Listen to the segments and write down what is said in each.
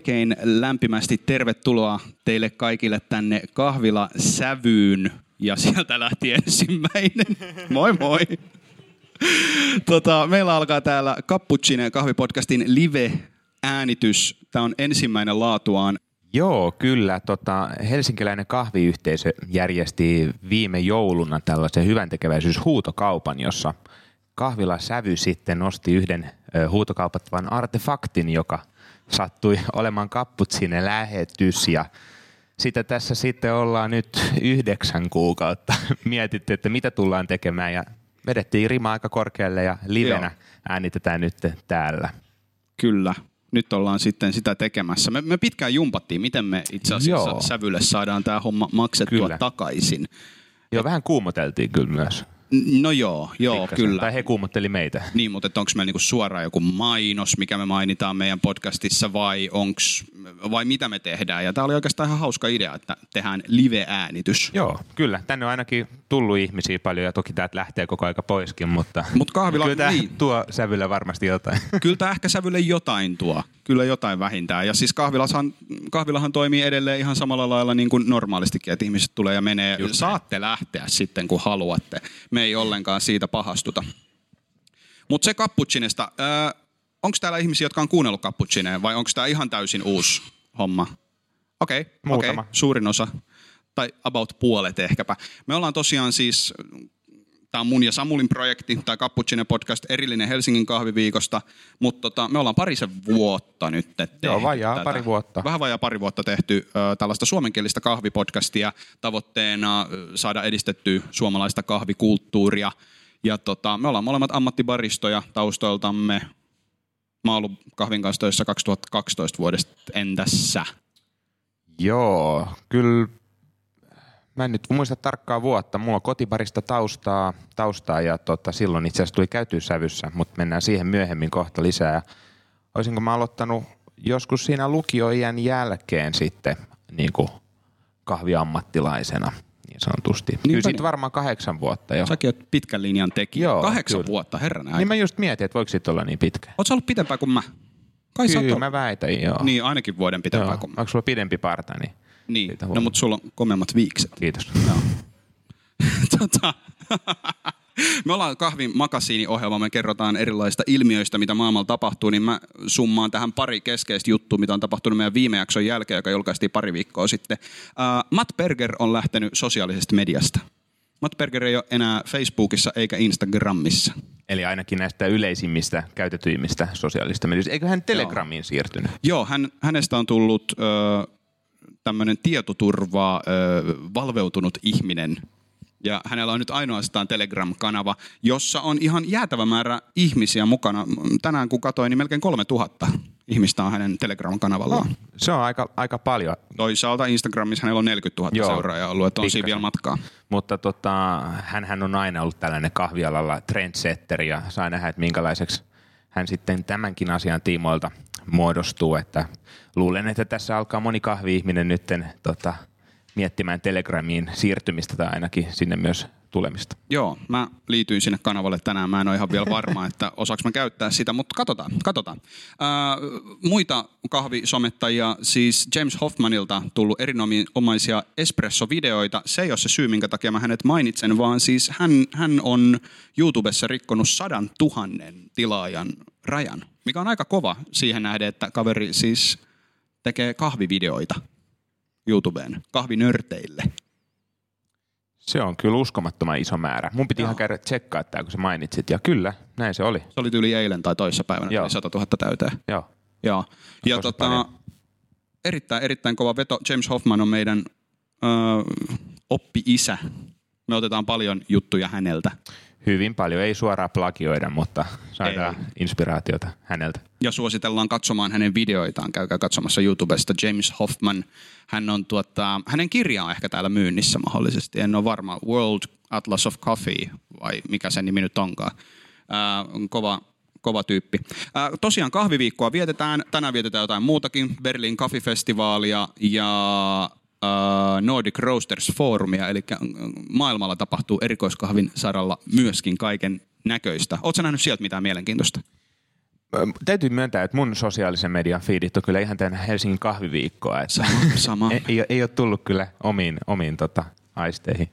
oikein lämpimästi tervetuloa teille kaikille tänne kahvila sävyyn. Ja sieltä lähti ensimmäinen. Moi moi! Tota, meillä alkaa täällä Cappuccine kahvipodcastin live-äänitys. Tämä on ensimmäinen laatuaan. Joo, kyllä. Tota, helsinkiläinen kahviyhteisö järjesti viime jouluna tällaisen hyvän tekeväisyyshuutokaupan, jossa kahvila Sävy sitten nosti yhden huutokaupattavan artefaktin, joka sattui olemaan kapputsine lähetys ja sitä tässä sitten ollaan nyt yhdeksän kuukautta mietitty, että mitä tullaan tekemään ja vedettiin rima aika korkealle ja livenä Joo. äänitetään nyt täällä. Kyllä, nyt ollaan sitten sitä tekemässä. Me, me pitkään jumpattiin, miten me itse asiassa Joo. sävylle saadaan tämä homma maksettua kyllä. takaisin. Joo, vähän kuumoteltiin kyllä myös. No joo, joo Pikkasen. kyllä. Tai he kuumotteli meitä. Niin, mutta onko meillä niinku suoraan joku mainos, mikä me mainitaan meidän podcastissa vai onks, vai mitä me tehdään? Ja tämä oli oikeastaan ihan hauska idea, että tehdään live-äänitys. Joo, kyllä. Tänne on ainakin tullut ihmisiä paljon ja toki täältä lähtee koko aika poiskin, mutta Mut kahvila, kyllä tämä niin. tuo sävylle varmasti jotain. Kyllä tämä ehkä sävylle jotain tuo. Kyllä jotain vähintään. Ja siis kahvilahan, kahvilahan toimii edelleen ihan samalla lailla niin kuin normaalistikin, että ihmiset tulee ja menee. Just Saatte näin. lähteä sitten, kun haluatte. Me ei ollenkaan siitä pahastuta. Mutta se cappuccinesta, onko täällä ihmisiä, jotka on kuunnellut cappuccineen vai onko tämä ihan täysin uusi homma? Okei, okay, okay, suurin osa. Tai about puolet ehkäpä. Me ollaan tosiaan siis Tämä on mun ja Samulin projekti, tai Cappuccino podcast, erillinen Helsingin kahviviikosta, mutta tota, me ollaan parisen vuotta nyt tehty Joo, vajaa tätä. pari vuotta. Vähän vajaa pari vuotta tehty ö, tällaista suomenkielistä kahvipodcastia tavoitteena saada edistettyä suomalaista kahvikulttuuria. Ja tota, me ollaan molemmat ammattibaristoja taustoiltamme. Mä oon ollut kahvin kanssa töissä 2012 vuodesta. Entässä? Joo, kyllä Mä en nyt muista tarkkaa vuotta. Mulla on kotiparista taustaa, taustaa ja tota, silloin itse asiassa tuli käytyä sävyssä, mutta mennään siihen myöhemmin kohta lisää. Olisinko mä aloittanut joskus siinä lukioiän jälkeen sitten niin kuin kahviammattilaisena niin sanotusti. Niin kyllä siitä varmaan kahdeksan vuotta jo. Säkin oot pitkän linjan tekijä. Joo, Kahdeksan kyllä. vuotta, herran aika. Niin mä just mietin, että voiko siitä olla niin pitkä. Oot ollut pitempään kuin mä? Kai kyllä, mä väitän, joo. Niin, ainakin vuoden pitempään joo. kuin mä. Onko sulla pidempi parta, niin niin, no mutta sulla on komeammat viikset. Kiitos. Joo. tota, me ollaan kahvin makasiiniohjelma, me kerrotaan erilaisista ilmiöistä, mitä maailmalla tapahtuu, niin mä summaan tähän pari keskeistä juttua, mitä on tapahtunut meidän viime jakson jälkeen, joka julkaistiin pari viikkoa sitten. Uh, Matt Berger on lähtenyt sosiaalisesta mediasta. Matt Berger ei ole enää Facebookissa eikä Instagramissa. Eli ainakin näistä yleisimmistä, käytetyimmistä sosiaalista medioista. Eikö hän Telegramiin Joo. siirtynyt? Joo, hän, hänestä on tullut... Uh, tämmöinen tietoturvaa ö, valveutunut ihminen. Ja hänellä on nyt ainoastaan Telegram-kanava, jossa on ihan jäätävä määrä ihmisiä mukana. Tänään kun katsoin, niin melkein 3000 ihmistä on hänen Telegram-kanavallaan. No, se on aika, aika paljon. Toisaalta Instagramissa hänellä on 40 000 Joo, seuraajaa ollut, että on siinä vielä matkaa. Mutta tota, hän on aina ollut tällainen kahvialalla trendsetter ja saa nähdä, että minkälaiseksi hän sitten tämänkin asian tiimoilta muodostuu, että luulen, että tässä alkaa moni kahvi-ihminen nytten tota, miettimään Telegramiin siirtymistä tai ainakin sinne myös tulemista. Joo, mä liityin sinne kanavalle tänään. Mä en ole ihan vielä varma, että osaako mä käyttää sitä, mutta katsotaan. katsotaan. Ää, muita kahvisomettajia, siis James Hoffmanilta tullut erinomaisia espresso-videoita. Se ei ole se syy, minkä takia mä hänet mainitsen, vaan siis hän, hän on YouTubessa rikkonut sadan tuhannen tilaajan rajan, mikä on aika kova siihen nähden, että kaveri siis tekee kahvivideoita YouTubeen, kahvinörteille. Se on kyllä uskomattoman iso määrä. Mun piti Joo. ihan käydä tsekkaa tämä, kun sä mainitsit. Ja kyllä, näin se oli. Se oli yli eilen tai toissa päivänä, Joo. 100 000 täyteen. Joo. Joo. Ja tota, erittäin, erittäin kova veto. James Hoffman on meidän öö, oppi-isä. Me otetaan paljon juttuja häneltä. Hyvin paljon, ei suoraan plagioida, mutta saadaan ei. inspiraatiota häneltä. Ja suositellaan katsomaan hänen videoitaan. Käykää katsomassa YouTubesta James Hoffman. Hän on tuota, hänen kirja on ehkä täällä myynnissä mahdollisesti. En ole varma. World Atlas of Coffee vai mikä sen nimi nyt onkaan. Äh, kova, kova tyyppi. Äh, tosiaan kahviviikkoa vietetään. Tänään vietetään jotain muutakin. Berlin Coffee-festivaalia ja Nordic Roasters Forumia, eli maailmalla tapahtuu erikoiskahvin saralla myöskin kaiken näköistä. Oletko nähnyt sieltä mitään mielenkiintoista? Täytyy myöntää, että mun sosiaalisen median feedit on kyllä ihan tämän Helsingin kahviviikkoa. Että sama, sama. ei, ei, ei ole tullut kyllä omiin, omiin tota, aisteihin.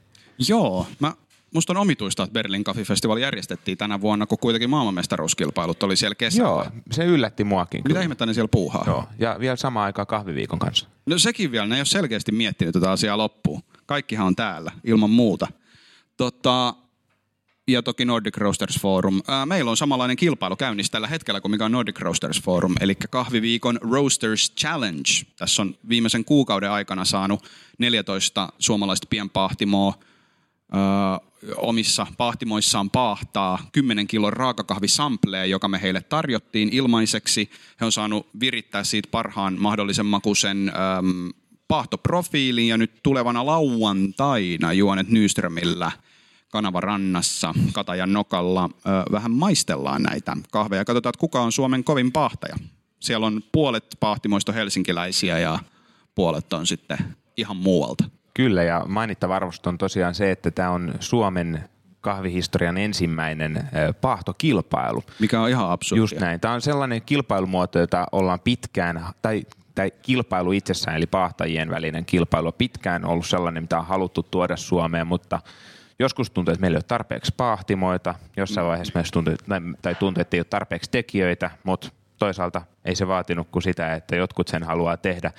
Joo, mä, musta on omituista, että Berlin Coffee Festival järjestettiin tänä vuonna, kun kuitenkin maailmanmestaruuskilpailut oli siellä kesällä. Joo, se yllätti muakin. Mitä ihmettä ne siellä puuhaa? Joo, ja vielä samaan aikaan kahviviikon kanssa. No sekin vielä, ne ei ole selkeästi miettinyt tätä asiaa loppuun. Kaikkihan on täällä, ilman muuta. Tota, ja toki Nordic Roasters Forum. Ää, meillä on samanlainen kilpailu käynnissä tällä hetkellä kuin mikä on Nordic Roasters Forum, eli kahviviikon Roasters Challenge. Tässä on viimeisen kuukauden aikana saanut 14 suomalaista pienpahtimoa omissa pahtimoissaan paahtaa 10 kilon raakakahvisampleja, joka me heille tarjottiin ilmaiseksi. He on saanut virittää siitä parhaan mahdollisen makuisen äm, paahtoprofiilin ja nyt tulevana lauantaina Juonet Nyströmillä – Kanavarannassa Katajan nokalla ö, vähän maistellaan näitä kahveja. Katsotaan, että kuka on Suomen kovin pahtaja. Siellä on puolet pahtimoista helsinkiläisiä ja puolet on sitten ihan muualta. Kyllä, ja mainittava arvosto on tosiaan se, että tämä on Suomen kahvihistorian ensimmäinen pahtokilpailu. Mikä on ihan absurdia. Just näin. Tämä on sellainen kilpailumuoto, jota ollaan pitkään, tai, tai kilpailu itsessään, eli pahtajien välinen kilpailu, on pitkään ollut sellainen, mitä on haluttu tuoda Suomeen, mutta Joskus tuntuu, että meillä ei ole tarpeeksi pahtimoita, jossain mm. vaiheessa meistä tuntui, tai tuntui, että ei ole tarpeeksi tekijöitä, mutta toisaalta ei se vaatinut kuin sitä, että jotkut sen haluaa tehdä.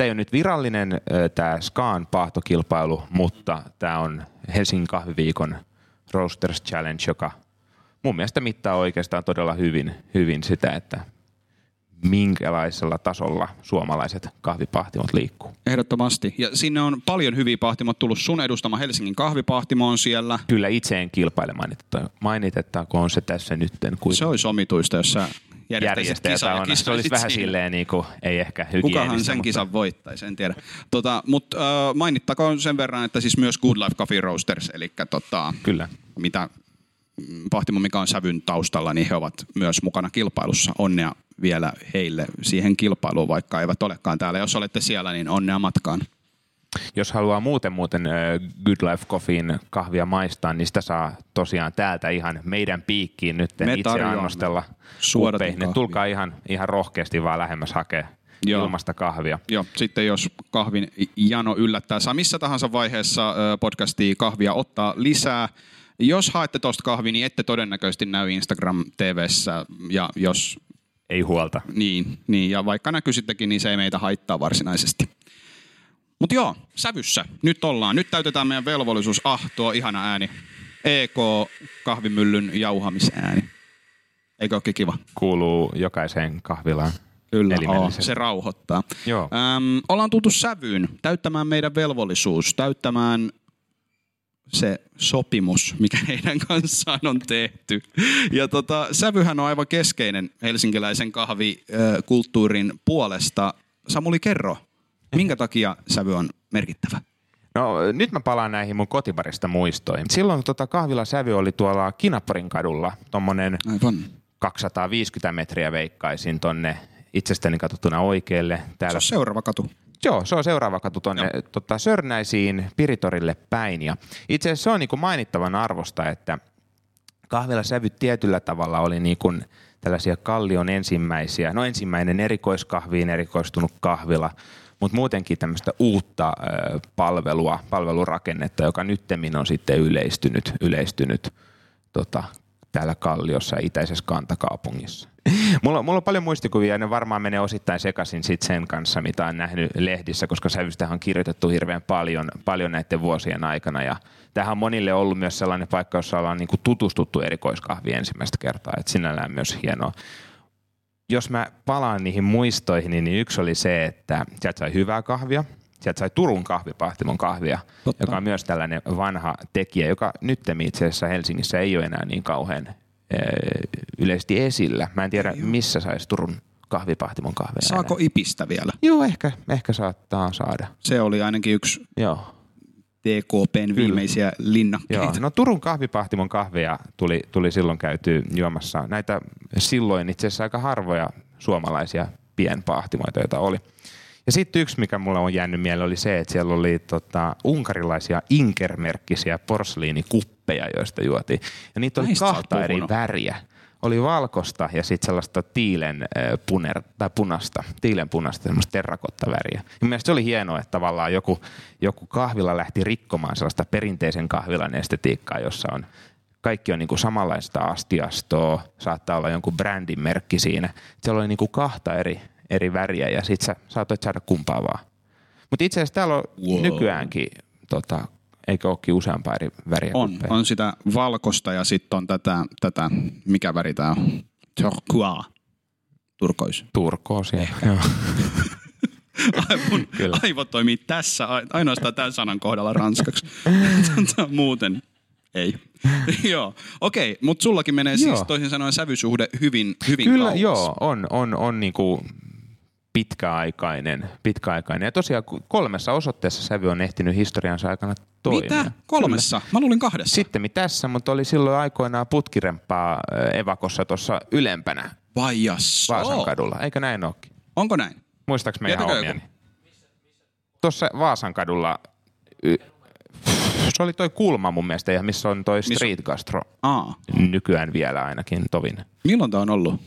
Tämä ei ole nyt virallinen tämä Skaan pahtokilpailu, mutta tämä on Helsingin kahviviikon Roasters Challenge, joka mun mielestä mittaa oikeastaan todella hyvin, hyvin sitä, että minkälaisella tasolla suomalaiset kahvipahtimot liikkuu. Ehdottomasti. Ja sinne on paljon hyviä pahtimot tullut. Sun edustama Helsingin kahvipahtimo on siellä. Kyllä itse en kilpaile mainitettaako on se tässä nytten. Kuin... Se olisi omituista, jos sä järjestäjä on. Se olisi vähän silleen, niin kuin, ei ehkä Kukahan sen mutta... kisan voittaisi, en tiedä. Tota, Mutta äh, mainittakoon sen verran, että siis myös Good Life Coffee Roasters, eli tota, Kyllä. mitä Pahtimo, mikä on sävyn taustalla, niin he ovat myös mukana kilpailussa. Onnea vielä heille siihen kilpailuun, vaikka eivät olekaan täällä. Jos olette siellä, niin onnea matkaan. Jos haluaa muuten muuten Good Life Coffeein kahvia maistaa, niin sitä saa tosiaan täältä ihan meidän piikkiin nyt Me itse annostella kuppeihin. Tulkaa ihan, ihan rohkeasti vaan lähemmäs hakea Joo. ilmasta kahvia. Joo, sitten jos kahvin jano yllättää, saa missä tahansa vaiheessa podcastia kahvia ottaa lisää. Jos haette tuosta kahvia, niin ette todennäköisesti näy Instagram TVssä ja jos... Ei huolta. Niin, niin, ja vaikka näkyisittekin, niin se ei meitä haittaa varsinaisesti. Mutta joo, sävyssä. Nyt ollaan. Nyt täytetään meidän velvollisuus. Ah, tuo ihana ääni. EK kahvimyllyn jauhamisääni. Eikö olekin kiva? Kuuluu jokaiseen kahvilaan. Kyllä, oh, se rauhoittaa. Joo. Öm, ollaan tultu sävyyn, täyttämään meidän velvollisuus, täyttämään se sopimus, mikä heidän kanssaan on tehty. Ja tota, sävyhän on aivan keskeinen helsinkiläisen kahvikulttuurin puolesta. Samuli, kerro, minkä takia sävy on merkittävä? No nyt mä palaan näihin mun kotiparista muistoihin. Silloin tota kahvila sävy oli tuolla Kinaporin kadulla, tommonen Aivan. 250 metriä veikkaisin tonne itsestäni katsottuna oikealle. Täällä... Se on seuraava katu. Joo, se on seuraava katu tuonne tota, Sörnäisiin Piritorille päin. Ja itse asiassa se on niin kuin mainittavan arvosta, että kahvilla sävyt tietyllä tavalla oli niin kuin tällaisia kallion ensimmäisiä, no ensimmäinen erikoiskahviin erikoistunut kahvila, mutta muutenkin tämmöistä uutta palvelua, palvelurakennetta, joka nyttemmin on sitten yleistynyt, yleistynyt tota, täällä Kalliossa itäisessä kantakaupungissa. mulla, mulla on paljon muistikuvia ja ne varmaan menee osittain sekaisin sit sen kanssa, mitä on nähnyt lehdissä, koska sävystä on kirjoitettu hirveän paljon, paljon näiden vuosien aikana. Ja tämähän on monille ollut myös sellainen paikka, jossa ollaan niinku tutustuttu erikoiskahvi ensimmäistä kertaa. Et sinällään myös hienoa. Jos mä palaan niihin muistoihin, niin yksi oli se, että sieltä sai hyvää kahvia – Sieltä sai Turun kahvipahtimon kahvia, Totta. joka on myös tällainen vanha tekijä, joka nyt itse asiassa Helsingissä ei ole enää niin kauhean yleisesti esillä. Mä en tiedä, missä saisi Turun kahvipahtimon kahvia. Saako enää. ipistä vielä? Joo, ehkä, ehkä saattaa saada. Se oli ainakin yksi Joo. TKPn viimeisiä linnakkeita. Joo. No Turun kahvipahtimon kahvia tuli, tuli silloin käyty juomassa. Näitä silloin itse asiassa aika harvoja suomalaisia pienpahtimoita, joita oli. Ja sitten yksi, mikä mulle on jäänyt mieleen, oli se, että siellä oli tota, unkarilaisia inkermerkkisiä porsliinikuppeja, joista juotiin. Ja niitä oli Näistä kahta eri väriä. Oli valkosta ja sitten sellaista tiilen puner, tai punasta, tiilen punasta, semmoista terrakottaväriä. Ja mielestäni se oli hienoa, että tavallaan joku, joku kahvila lähti rikkomaan sellaista perinteisen kahvilan estetiikkaa, jossa on kaikki on niin kuin samanlaista astiastoa, saattaa olla jonkun brändin merkki siinä. Siellä oli niin kuin kahta eri, eri väriä ja sit sä saatoit saada kumpaa vaan. Mutta itse asiassa täällä on wow. nykyäänkin, tota, eikö olekin useampaa eri väriä? On, on sitä valkosta ja sitten on tätä, tätä, mikä väri tämä on? Turquoise. Turkois. Turkoosi, joo. Mun Kyllä. aivot toimii tässä, ainoastaan tämän sanan kohdalla ranskaksi. Muuten ei. joo, okei, okay, mutta sullakin menee siis joo. siis toisin sanoen sävysuhde hyvin, hyvin Kyllä, kauas. joo, on, on, on niinku pitkäaikainen, pitkäaikainen. Ja tosiaan kolmessa osoitteessa sävy on ehtinyt historiansa aikana toimia. Mitä? Kolmessa? Kyllä. Mä luulin kahdessa. Sitten tässä, mutta oli silloin aikoinaan putkirempaa Evakossa tuossa ylempänä. Vai jasso. Vaasan kadulla. Eikö näin olekin? Onko näin? Muistaaks meidän omiani? Tuossa Vaasan kadulla y- se oli toi kulma mun mielestä, missä on toi Street Gastro. Aa. Nykyään vielä ainakin tovin. Milloin tämä on ollut?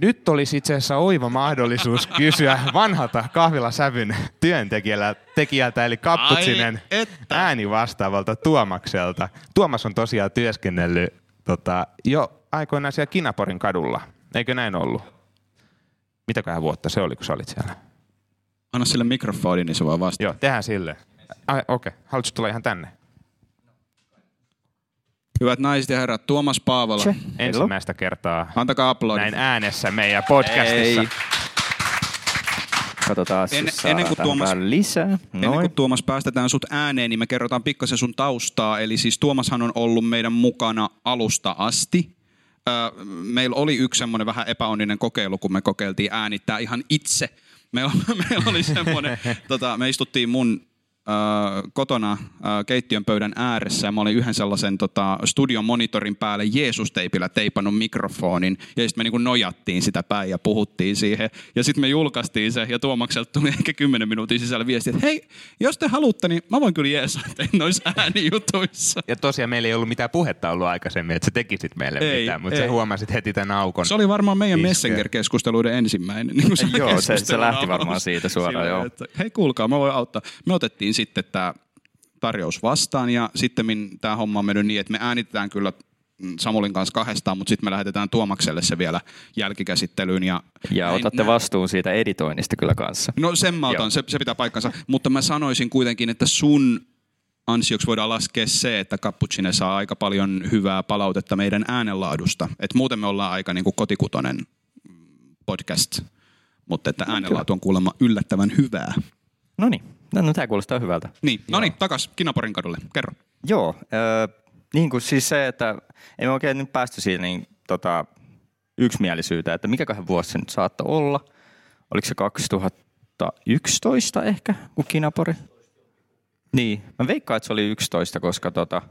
Nyt olisi itse asiassa oiva mahdollisuus kysyä vanhalta kahvilasävyn työntekijältä tekijältä, eli Kapputsinen ääni vastaavalta Tuomakselta. Tuomas on tosiaan työskennellyt tota, jo aikoinaan siellä Kinaporin kadulla. Eikö näin ollut? Mitäköhän vuotta se oli, kun sä olit siellä? Anna sille mikrofoni, niin se voi vastata. Joo, tehdään sille. Okei, okay. haluatko tulla ihan tänne? Hyvät naiset ja herrat, Tuomas Paavola. Ensimmäistä kertaa Antakaa aplodit. näin äänessä meidän podcastissa. Ei. Katsotaan, en, ennen kuin Tuomas, lisää. Noin. Ennen kuin Tuomas päästetään sut ääneen, niin me kerrotaan pikkasen sun taustaa. Eli siis Tuomashan on ollut meidän mukana alusta asti. meillä oli yksi semmoinen vähän epäonninen kokeilu, kun me kokeiltiin äänittää ihan itse. Meillä, meillä oli semmoinen, tota, me istuttiin mun kotona keittiön pöydän ääressä ja mä olin yhden sellaisen tota, studion monitorin päälle Jeesus-teipillä teipannut mikrofonin ja sitten me niin nojattiin sitä päin ja puhuttiin siihen ja sitten me julkaistiin se ja Tuomakselta tuli ehkä kymmenen minuutin sisällä viesti, että hei, jos te haluatte, niin mä voin kyllä jeesaa teitä noissa äänijutuissa. Ja tosiaan meillä ei ollut mitään puhetta ollut aikaisemmin, että sä tekisit meille ei, mitään, mutta sä huomasit heti tämän aukon. Se oli varmaan meidän Messenger-keskusteluiden ensimmäinen. Niin se joo, se, se lähti varmaan siitä suoraan, joo. Että, hei kuulkaa, mä voin auttaa. Me otettiin otettiin sitten tämä tarjous vastaan ja sitten tämä homma on mennyt niin, että me äänitetään kyllä Samulin kanssa kahdestaan, mutta sitten me lähetetään Tuomakselle se vielä jälkikäsittelyyn. Ja, ja näin, otatte näin. vastuun siitä editoinnista kyllä kanssa. No sen mä otan, se, se pitää paikkansa. Mutta mä sanoisin kuitenkin, että sun ansioksi voidaan laskea se, että Cappuccine saa aika paljon hyvää palautetta meidän äänenlaadusta. Et muuten me ollaan aika niin kuin kotikutonen podcast, mutta että äänenlaatu on kuulemma yllättävän hyvää. No niin. No, no tämä kuulostaa hyvältä. Niin, no niin, takas Kinaporin kadulle. Kerro. Joo, äh, niin kuin siis se, että ei me oikein nyt päästy siihen niin, tota, yksimielisyyteen, että mikäköhän vuosi se nyt saattoi olla. Oliko se 2011 ehkä, kun Kinapori? Niin, mä veikkaan, että se oli 11, koska tota,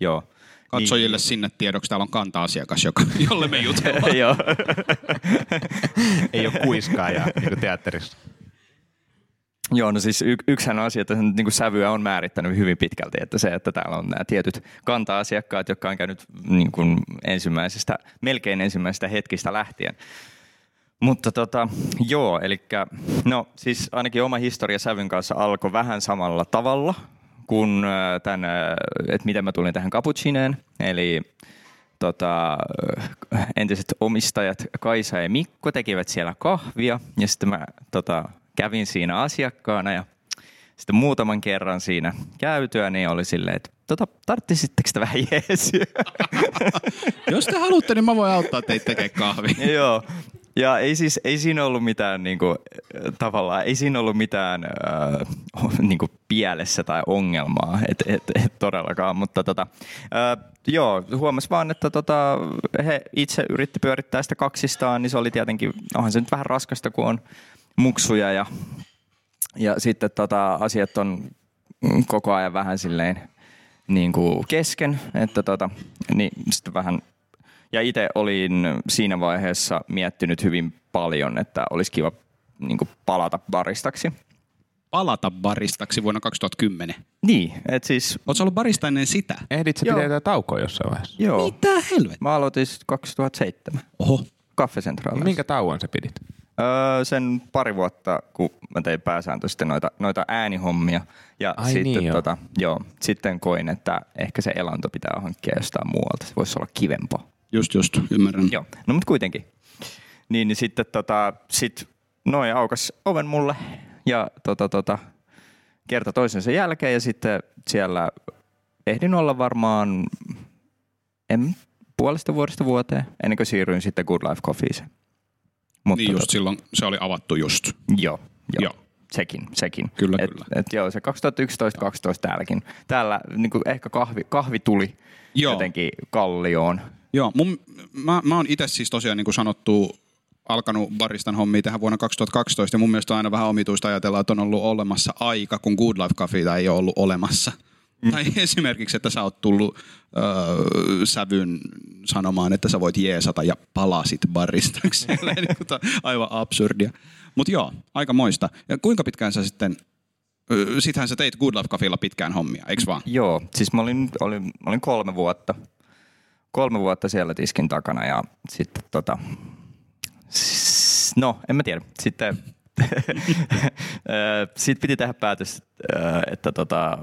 joo. Katsojille niin. sinne tiedoksi, täällä on kanta-asiakas, joka, jolle me jutellaan. joo. ei ole kuiskaa ja niin teatterissa. Joo, no siis y- yksihän asia, että niin kuin sävyä on määrittänyt hyvin pitkälti, että se, että täällä on nämä tietyt kanta-asiakkaat, jotka on käynyt niin kuin ensimmäisestä, melkein ensimmäisestä hetkistä lähtien. Mutta tota, joo, eli no siis ainakin oma historia sävyn kanssa alkoi vähän samalla tavalla kuin tämän, että miten mä tulin tähän cappuccineen. Eli tota, entiset omistajat Kaisa ja Mikko tekivät siellä kahvia ja sitten mä tota, kävin siinä asiakkaana ja sitten muutaman kerran siinä käytyä, niin oli silleen, että tota, tarttisitteko sitä vähän jeesiä? Jos te haluatte, niin mä voin auttaa teitä tekemään kahvia. Joo. Ja ei siis, ei siinä ollut mitään niin kuin, tavallaan, ei siinä ollut mitään äh, niin kuin pielessä tai ongelmaa, et, et, et todellakaan, mutta tota, äh, joo, huomasi vaan, että tota, he itse yritti pyörittää sitä kaksistaan, niin se oli tietenkin, onhan se nyt vähän raskasta, kun on muksuja ja, ja sitten tota, asiat on koko ajan vähän silleen niin kuin kesken, että tota, niin sitten vähän ja itse olin siinä vaiheessa miettinyt hyvin paljon, että olisi kiva niin kuin palata baristaksi. palata baristaksi vuonna 2010. Niin, että siis... Oletko ollut barista ennen sitä? Ehdit sä pitää taukoa jossain vaiheessa? Joo. Mitä helvet? Mä aloitin siis 2007 Oho. kaffesentraalissa. Minkä tauon sä pidit? Öö, sen pari vuotta, kun mä tein pääsääntöisesti noita, noita äänihommia. Ja Ai sitten, niin, joo. tota, joo, sitten koin, että ehkä se elanto pitää hankkia jostain muualta. Se voisi olla kivempaa. Just just, ymmärrän. Joo, no mutta kuitenkin. Niin, niin sitten tota, sit noin aukas oven mulle ja tota, tota, kerta toisensa jälkeen ja sitten siellä ehdin olla varmaan en, puolesta vuodesta vuoteen ennen kuin siirryin sitten Good Life Coffeeseen. Mutta Niin just tota, silloin se oli avattu just. Joo, joo. Joo. Sekin, sekin. Kyllä, et, kyllä. Et joo, se 2011-2012 täälläkin. Täällä niin ehkä kahvi, kahvi tuli Joo. jotenkin kallioon. Joo, mun, mä, mä oon itse siis tosiaan niin kuin sanottu alkanut baristan hommia tehdä vuonna 2012 ja mun mielestä on aina vähän omituista ajatella, että on ollut olemassa aika, kun Good Life Cafeita ei ole ollut olemassa. Mm. Tai esimerkiksi, että sä oot tullut öö, sävyn sanomaan, että sä voit jeesata ja palasit baristaksi. Niin aivan absurdia. Mutta joo, aika moista. Ja kuinka pitkään sä sitten, sittenhän sä teit Good Life Cafeilla pitkään hommia, eikö vaan? Joo, siis mä olin, olin, mä olin kolme vuotta. Kolme vuotta siellä tiskin takana ja sitten tota, no en mä tiedä. Sitten sitten piti tehdä päätös, ö, että, tota,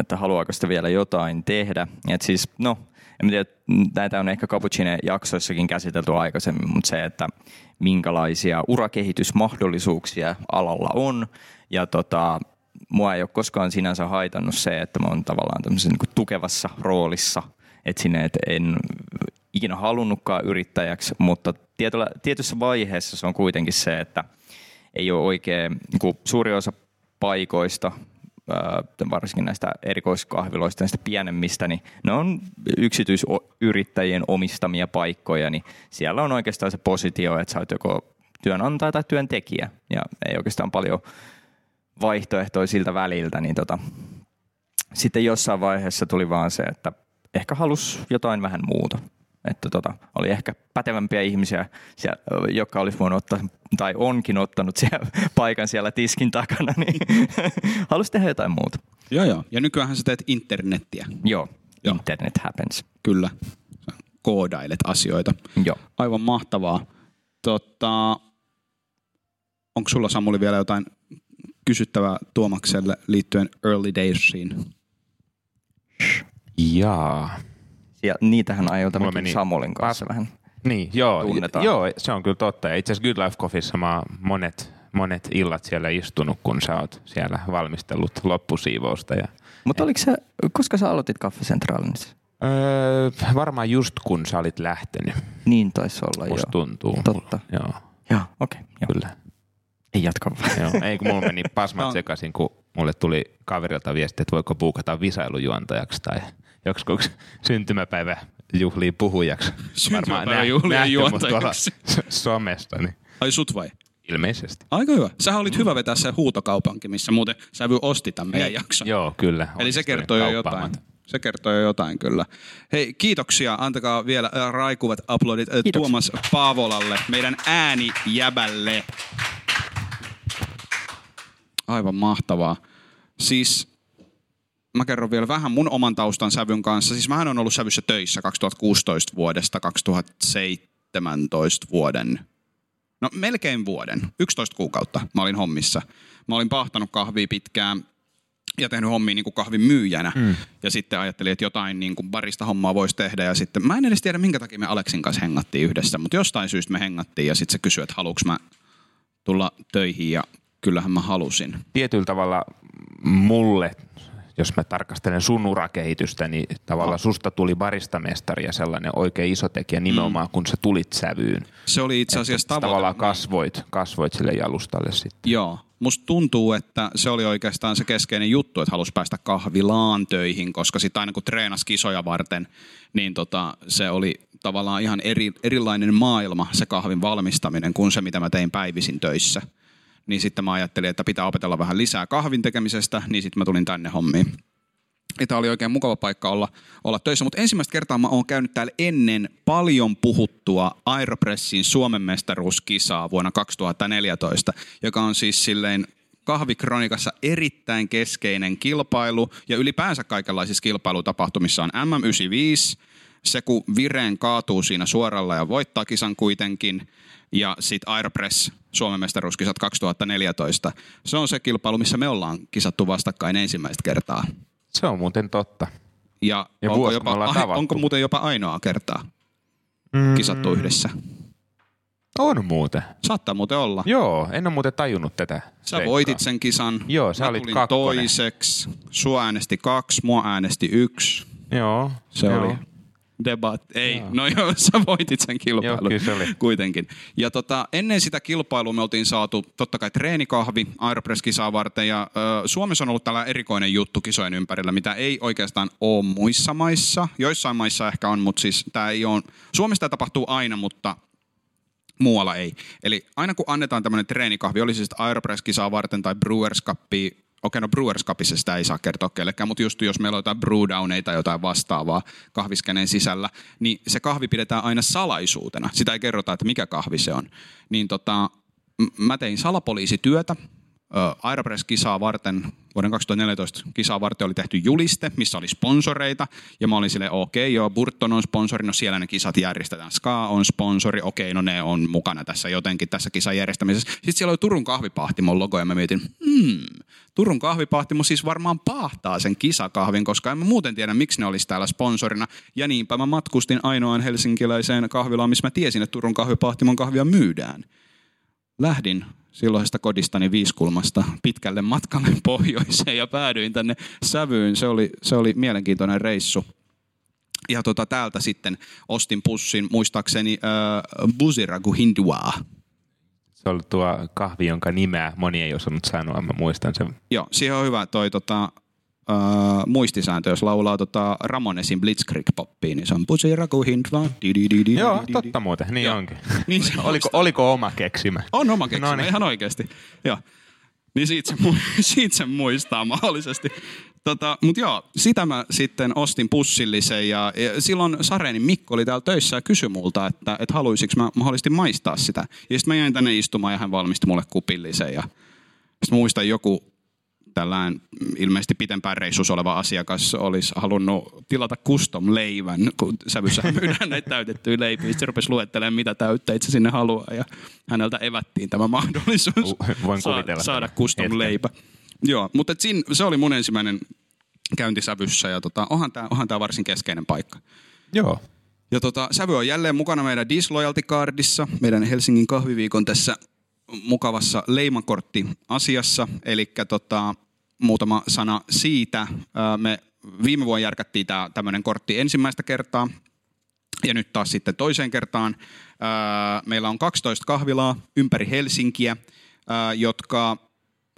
että haluaako sitä vielä jotain tehdä. Et siis, no, en tiedä, näitä on ehkä Cappuccine jaksoissakin käsitelty aikaisemmin, mutta se, että minkälaisia urakehitysmahdollisuuksia alalla on. Ja tota, mua ei ole koskaan sinänsä haitannut se, että mä oon tavallaan tämmöisessä niin tukevassa roolissa. Että sinne, että en ikinä halunnutkaan yrittäjäksi, mutta tietyllä, tietyssä vaiheessa se on kuitenkin se, että ei ole oikein, niin suuri osa paikoista, varsinkin näistä erikoiskahviloista, näistä pienemmistä, niin ne on yksityisyrittäjien omistamia paikkoja, niin siellä on oikeastaan se positio, että sä oot joko työnantaja tai työntekijä, ja ei oikeastaan paljon vaihtoehtoja siltä väliltä, niin tota, sitten jossain vaiheessa tuli vaan se, että ehkä halus jotain vähän muuta. Että tota, oli ehkä pätevämpiä ihmisiä, siellä, jotka olisi voinut ottaa, tai onkin ottanut siellä, paikan siellä tiskin takana, niin halusi tehdä jotain muuta. Joo, joo. Ja nykyään sä teet internettiä. Joo, Joo. internet happens. Kyllä. Koodailet asioita. Joo. Aivan mahtavaa. Tota, onko sulla Samuli vielä jotain kysyttävää Tuomakselle liittyen Early Daysiin? Jaa. Ja niitähän ajoilta Mulla mekin meni Samolin kanssa pas- vähän. Niin, joo, Tunnetaan. joo, se on kyllä totta. Ja itse asiassa Good Life Coffeessa mä oon monet, monet illat siellä istunut, kun sä oot siellä valmistellut loppusiivousta. Ja, Mutta oliko se, koska sä aloitit Kaffesentraalin? öö, varmaan just kun sä olit lähtenyt, Niin taisi olla, musta joo. tuntuu. Totta. Joo, Joo, okei. Okay, joo. kyllä. Ei jatka vaan. Joo. Ei kun mulla meni No. pasmat sekaisin, kun mulle tuli kaverilta viesti, että voiko buukata visailujuontajaksi tai joksikuksi syntymäpäivä juhlii puhujaksi. Syntymäpäiväjuhlien nähty mut juontajaksi. somesta, niin Ai sut vai? ilmeisesti. Aika hyvä. Sähän olit hyvä vetää se huutokaupankin, missä muuten Sävy osti tämän meidän jakson. Joo, kyllä. Eli se kertoo jo jotain. Se kertoo jo jotain kyllä. Hei, kiitoksia. Antakaa vielä äh, raikuvat uploadit äh, Kiitoksia. Tuomas Paavolalle, meidän äänijäbälle. Aivan mahtavaa. Siis mä kerron vielä vähän mun oman taustan sävyn kanssa. Siis mähän on ollut sävyssä töissä 2016 vuodesta 2017 vuoden. No melkein vuoden, 11 kuukautta mä olin hommissa. Mä olin pahtanut kahvia pitkään ja tehnyt hommia niin kuin kahvin myyjänä. Mm. Ja sitten ajattelin, että jotain niin kuin barista hommaa voisi tehdä. Ja sitten mä en edes tiedä, minkä takia me Aleksin kanssa hengattiin yhdessä, mutta jostain syystä me hengattiin. Ja sitten se kysyi, että haluuks mä tulla töihin ja kyllähän mä halusin. Tietyllä tavalla mulle, jos mä tarkastelen sun urakehitystä, niin tavallaan susta tuli baristamestari ja sellainen oikein iso tekijä nimenomaan, kun sä tulit sävyyn. Se oli itse asiassa tavoite. Tavallaan kasvoit, kasvoit sille jalustalle sitten. Joo. Musta tuntuu, että se oli oikeastaan se keskeinen juttu, että halusi päästä kahvilaan töihin, koska sitten aina kun treenasi kisoja varten, niin tota, se oli tavallaan ihan eri, erilainen maailma se kahvin valmistaminen kuin se, mitä mä tein päivisin töissä. Niin sitten mä ajattelin, että pitää opetella vähän lisää kahvin tekemisestä, niin sitten mä tulin tänne hommiin. Ja tämä oli oikein mukava paikka olla, olla töissä, mutta ensimmäistä kertaa mä oon käynyt täällä ennen paljon puhuttua Aeropressin Suomen mestaruuskisaa vuonna 2014, joka on siis silleen kahvikronikassa erittäin keskeinen kilpailu ja ylipäänsä kaikenlaisissa kilpailutapahtumissa on MM95, se kun Vireen kaatuu siinä suoralla ja voittaa kisan kuitenkin, ja sitten Aeropress Suomen mestaruuskisat 2014. Se on se kilpailu, missä me ollaan kisattu vastakkain ensimmäistä kertaa. Se on muuten totta. Ja, Ja onko, vuosi, jopa, tavattu. onko muuten jopa ainoa kertaa Mm, kisattu yhdessä? On muuten. Saattaa muuten olla. Joo, en ole muuten tajunnut tätä. Sä seikkaa. voitit sen kisan. Joo, sä Mä olit kakkonen. toiseksi. Sua äänesti kaksi, mua äänesti yksi. Joo. Se joo. oli debat. Ei, no joo, sä voitit sen kilpailun. Joo, se. Kuitenkin. Ja tota, ennen sitä kilpailua me oltiin saatu totta kai treenikahvi Aeropress-kisaa varten. Ja ö, Suomessa on ollut tällä erikoinen juttu kisojen ympärillä, mitä ei oikeastaan ole muissa maissa. Joissain maissa ehkä on, mutta siis tämä ei ole... Suomessa tämä tapahtuu aina, mutta muualla ei. Eli aina kun annetaan tämmöinen treenikahvi, oli se sitten Aeropress-kisaa varten tai Brewers Cupia, okei no Brewers Cupissa sitä ei saa kertoa kellekään, mutta just jos meillä on jotain brewdowneita tai jotain vastaavaa kahviskeneen sisällä, niin se kahvi pidetään aina salaisuutena. Sitä ei kerrota, että mikä kahvi se on. Niin tota, mä tein salapoliisityötä, Aeropress-kisaa varten, vuoden 2014 kisaa varten oli tehty juliste, missä oli sponsoreita. Ja mä olin silleen, okei, okay, joo, Burton on sponsori, no siellä ne kisat järjestetään. Ska on sponsori, okei, okay, no ne on mukana tässä jotenkin tässä kisan järjestämisessä. Sitten siellä oli Turun kahvipahtimon logo ja mä mietin, hmm, Turun kahvipahtimo siis varmaan pahtaa sen kisakahvin, koska en mä muuten tiedä, miksi ne olisi täällä sponsorina. Ja niinpä mä matkustin ainoaan helsinkiläiseen kahvilaan, missä mä tiesin, että Turun kahvipahtimon kahvia myydään lähdin silloisesta kodistani Viiskulmasta pitkälle matkalle pohjoiseen ja päädyin tänne Sävyyn. Se oli, se oli mielenkiintoinen reissu. Ja tota, täältä sitten ostin pussin, muistaakseni äh, Buziragu Hindua. Se oli tuo kahvi, jonka nimeä moni ei osannut sanoa. Mä muistan sen. Joo, siihen on hyvä toi tota, muistisääntö, jos laulaa tota Ramonesin Blitzkrieg-poppiin, niin se on di, di, di, Joo, totta muuten. Niin Joo. onkin. Niin se oliko, oliko oma keksimä? On oma keksimä, Noniin. ihan oikeasti. Joo. Niin siitä se, siitä se muistaa mahdollisesti. Tota, Mutta joo, sitä mä sitten ostin pussillisen ja, ja silloin Sarenin Mikko oli täällä töissä ja kysyi multa, että, että haluaisinko mä mahdollisesti maistaa sitä. Ja sitten mä jäin tänne istumaan ja hän valmisti mulle kupillisen ja sitten muistan joku tällään ilmeisesti pitempään reissussa oleva asiakas olisi halunnut tilata custom-leivän, kun sävyssä myydään näitä täytettyjä leipiä. Sitten se rupesi luettelemaan, mitä täytteitä se sinne haluaa ja häneltä evättiin tämä mahdollisuus voin saa- kuvitella saada tämän custom-leipä. Joo, mutta et siinä, se oli mun ensimmäinen käyntisävyssä ja tota, onhan tämä onhan tää varsin keskeinen paikka. Joo. Ja tota, sävy on jälleen mukana meidän Disloyalty Cardissa, meidän Helsingin kahviviikon tässä mukavassa leimakortti-asiassa. Eli tota, muutama sana siitä. Me viime vuonna järkättiin tämä tämmöinen kortti ensimmäistä kertaa. Ja nyt taas sitten toiseen kertaan. Meillä on 12 kahvilaa ympäri Helsinkiä, jotka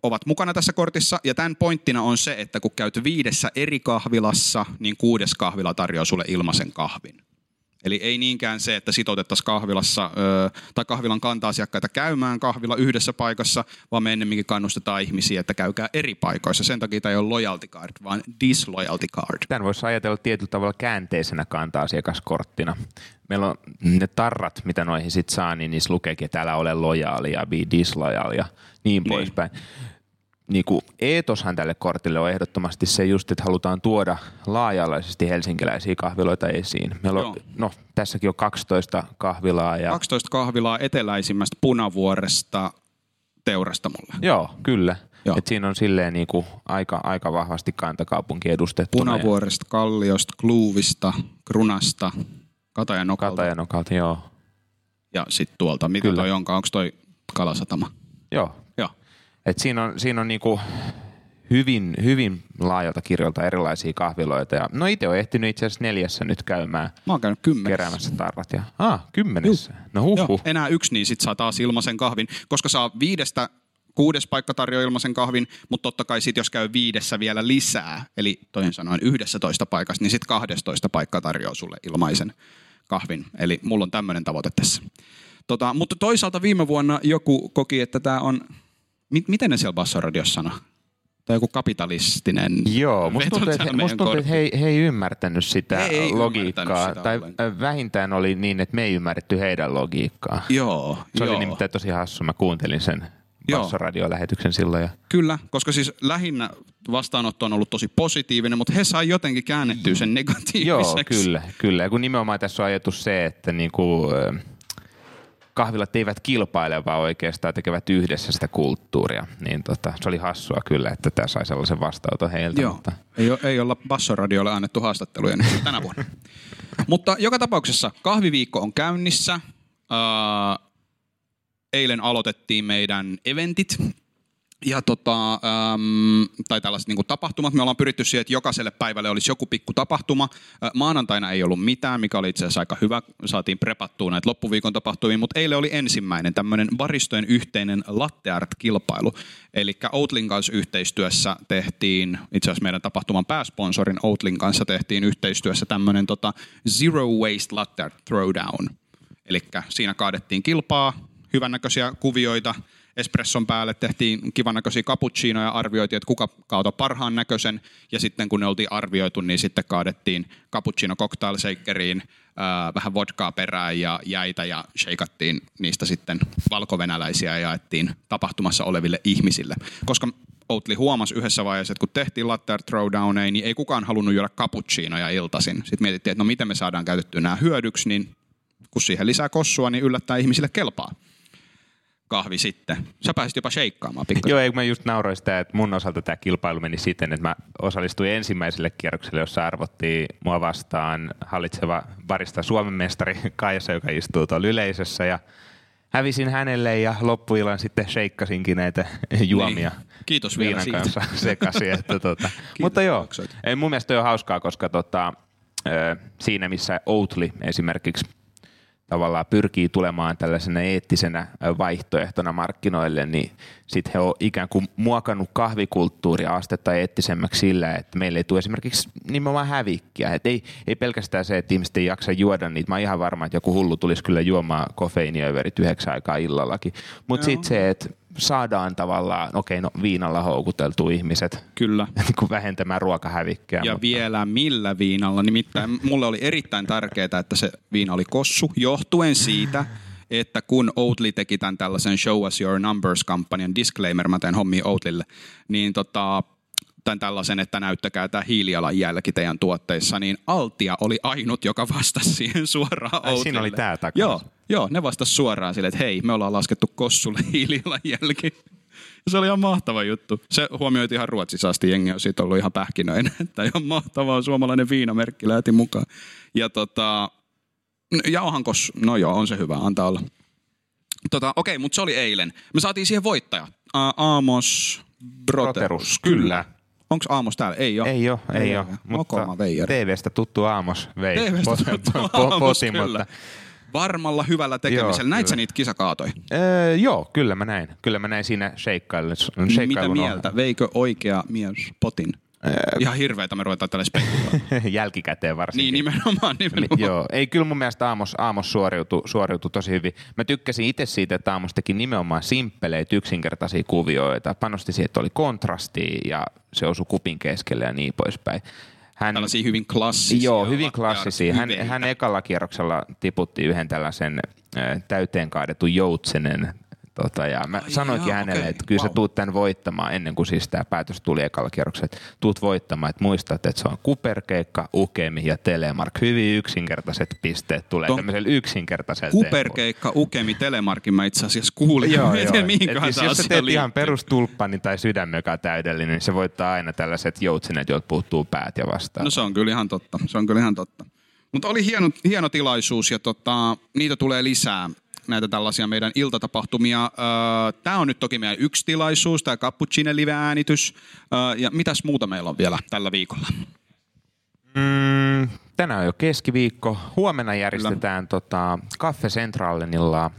ovat mukana tässä kortissa. Ja tämän pointtina on se, että kun käyt viidessä eri kahvilassa, niin kuudes kahvila tarjoaa sulle ilmaisen kahvin. Eli ei niinkään se, että sitoutettaisiin kahvilassa ö, tai kahvilan kanta-asiakkaita käymään kahvila yhdessä paikassa, vaan me ennemminkin kannustetaan ihmisiä, että käykää eri paikoissa. Sen takia tämä ei ole loyalty card, vaan disloyalty card. Tämän voisi ajatella tietyllä tavalla käänteisenä kanta-asiakaskorttina. Meillä on ne tarrat, mitä noihin sit saa, niin niissä lukeekin, että älä ole lojaali ja be disloyal ja niin, Niin. poispäin. Niin kuin eetoshan tälle kortille on ehdottomasti se just, että halutaan tuoda laaja-alaisesti helsinkiläisiä kahviloita esiin. Meillä on, Joo. no, tässäkin on 12 kahvilaa. Ja, 12 kahvilaa eteläisimmästä punavuoresta teurastamolle. Joo, kyllä. Joo. Et siinä on silleen niin kuin aika, aika vahvasti kantakaupunki edustettuna. Punavuoresta, Kalliosta, Kluuvista, Krunasta, Katajanokalta Katajanokalta, joo. ja sitten tuolta. Mitä Kyllä. toi onkaan? Onko toi Kalasatama? Joo. Et siinä on, siinä on niinku hyvin, hyvin laajalta kirjolta erilaisia kahviloita. Ja, no itse olen ehtinyt itse asiassa neljässä nyt käymään Mä oon käynyt kymmenessä. keräämässä tarrat. Ja, ah, kymmenessä. No huh, Joo, huh. enää yksi, niin sit saa taas ilmaisen kahvin, koska saa viidestä kuudes paikka tarjoaa ilmaisen kahvin, mutta totta kai sit jos käy viidessä vielä lisää, eli toisin sanoen yhdessä toista paikasta, niin sitten 12 paikka tarjoaa sulle ilmaisen kahvin. Eli mulla on tämmöinen tavoite tässä. Tota, mutta toisaalta viime vuonna joku koki, että tämä on, mit, miten ne siellä Bassoradiossa sanoo? Tai joku kapitalistinen Joo, musta tuntuu, että, täällä musta tuntuu, että he, he ei ymmärtänyt sitä He ei logiikkaa. ymmärtänyt sitä tai ollenkaan. vähintään oli niin, että me ei ymmärretty heidän logiikkaa. Joo, Se joo. oli nimittäin tosi hassu. Mä kuuntelin sen Bassoradio-lähetyksen silloin. Ja... Kyllä, koska siis lähinnä vastaanotto on ollut tosi positiivinen, mutta he sai jotenkin käännettyä sen negatiiviseksi. Joo, kyllä, kyllä. Ja kun nimenomaan tässä on ajatus se, että niinku, kahvilat eivät kilpaile, vaan oikeastaan tekevät yhdessä sitä kulttuuria. Niin tota, se oli hassua kyllä, että tämä sai sellaisen vastaanoton heiltä. Joo, mutta... ei, ei olla Bassoradiolle annettu haastatteluja nyt tänä vuonna. mutta joka tapauksessa kahviviikko on käynnissä. Uh, eilen aloitettiin meidän eventit, ja tota, äm, tai tällaiset niin tapahtumat. Me ollaan pyritty siihen, että jokaiselle päivälle olisi joku pikku tapahtuma. Maanantaina ei ollut mitään, mikä oli itse asiassa aika hyvä. Saatiin prepattua näitä loppuviikon tapahtumia, mutta eilen oli ensimmäinen tämmöinen baristojen yhteinen latte art-kilpailu. Eli Outlin kanssa yhteistyössä tehtiin, itse asiassa meidän tapahtuman pääsponsorin Outlin kanssa tehtiin yhteistyössä tämmöinen tota Zero Waste Latte Throwdown. Eli siinä kaadettiin kilpaa, hyvännäköisiä kuvioita, espresson päälle tehtiin kivan näköisiä cappuccinoja ja arvioitiin, että kuka kautta parhaan näköisen. Ja sitten kun ne oltiin arvioitu, niin sitten kaadettiin cappuccino cocktail shakeriin äh, vähän vodkaa perään ja jäitä ja sheikattiin niistä sitten valkovenäläisiä ja jaettiin tapahtumassa oleville ihmisille. Koska Outli huomasi yhdessä vaiheessa, että kun tehtiin latte throwdowneja, niin ei kukaan halunnut juoda cappuccinoja iltaisin. Sitten mietittiin, että no miten me saadaan käytettyä nämä hyödyksi, niin kun siihen lisää kossua, niin yllättää ihmisille kelpaa kahvi sitten. Sä pääsit jopa sheikkaamaan pikkasen. Joo, ei mä just nauroin sitä, että mun osalta tämä kilpailu meni siten, että mä osallistuin ensimmäiselle kierrokselle, jossa arvottiin mua vastaan hallitseva barista Suomen mestari Kaijassa, joka istuu tuolla yleisössä ja hävisin hänelle ja loppuilan sitten sheikkasinkin näitä juomia niin. Kiitos viinan vielä kanssa sekaisin. Että tota. Mutta joo, ei, mun mielestä on hauskaa, koska tota, siinä missä Outli esimerkiksi tavallaan pyrkii tulemaan tällaisena eettisenä vaihtoehtona markkinoille, niin sitten he on ikään kuin muokannut kahvikulttuuria astetta eettisemmäksi sillä, että meille ei tule esimerkiksi nimenomaan hävikkiä. Et ei, ei pelkästään se, että ihmiset ei jaksa juoda niitä. Mä oon ihan varma, että joku hullu tulisi kyllä juomaan kofeiiniöverit yhdeksän aikaa illallakin. Mutta sitten se, että saadaan tavallaan, okei, no viinalla houkuteltu ihmiset. Kyllä. niin kuin vähentämään ruokahävikkiä. Ja mutta... vielä millä viinalla. Nimittäin mulle oli erittäin tärkeää, että se viina oli kossu, johtuen siitä, että kun Oatly teki tämän tällaisen Show Us Your Numbers-kampanjan, disclaimer, mä teen hommia Oatlylle, niin tota, tämän tällaisen, että näyttäkää tämä hiilijalanjälki teidän tuotteissa, niin Altia oli ainut, joka vastasi siihen suoraan Ai, Siinä oli tämä takana. Joo, joo, ne vastasi suoraan sille, että hei, me ollaan laskettu Kossulle hiilijalanjälki. Se oli ihan mahtava juttu. Se huomioiti ihan Ruotsissa asti, jengi on siitä ollut ihan pähkinöinen. Että ihan mahtavaa, suomalainen viinamerkki lähti mukaan. Ja tota, ja onhan kos, no joo, on se hyvä, antaa olla. Tota, okei, mutta se oli eilen. Me saatiin siihen voittaja. A- Aamos Broterus. Broterus kyllä. Onko Aamos täällä? Ei ole. Ei ole, ei, ei ole. Mutta TVstä tuttu Aamos vei TVstä tuttu Aamos, potin, kyllä. Mutta... Varmalla hyvällä tekemisellä. Näit sä niitä kisakaatoja? Öö, joo, kyllä mä näin. Kyllä mä näin siinä sheikkailun. Mitä mieltä? Veikö oikea mies potin? Ihan hirveetä me ruvetaan tälle spekuloimaan. Jälkikäteen varsinkin. Niin, nimenomaan. nimenomaan. Joo, ei kyllä mun mielestä Aamos, Aamos suoriutui, suoriutui tosi hyvin. Mä tykkäsin itse siitä, että Aamos teki nimenomaan simppeleitä, yksinkertaisia kuvioita. Panosti siihen, että oli kontrasti ja se osui kupin keskelle ja niin poispäin. Hän, Tällaisia hyvin klassisia. Joo, hyvin klassisia. Hän, hän ekalla kierroksella tiputti yhden tällaisen täyteen kaadetun joutsenen Tota, ja mä Ai sanoinkin joo, hänelle, okay. että kyllä wow. sä tuut tämän voittamaan ennen kuin siis tämä päätös tuli ekalla kierroksella, että tuut voittamaan, että muistat, että se on Kuperkeikka, Ukemi ja Telemark. Hyvin yksinkertaiset pisteet tulee Ton tämmöisellä yksinkertaisella Kuperkeikka, Ukemi, Telemarkin mä itse asiassa kuulin. Joo, joo. siis jos sä teet ihan perustulppani tai sydämen, joka on täydellinen, niin se voittaa aina tällaiset joutsenet, joilta puuttuu päät ja vastaan. No se on kyllä ihan totta. Se on kyllä ihan totta. Mutta oli hieno, hieno tilaisuus ja tota, niitä tulee lisää näitä tällaisia meidän iltatapahtumia. Tämä on nyt toki meidän yksi tilaisuus, tämä Cappuccine live-äänitys. Ja mitäs muuta meillä on vielä tällä viikolla? Mm, tänään on jo keskiviikko. Huomenna järjestetään tota, Cafe Centralenilla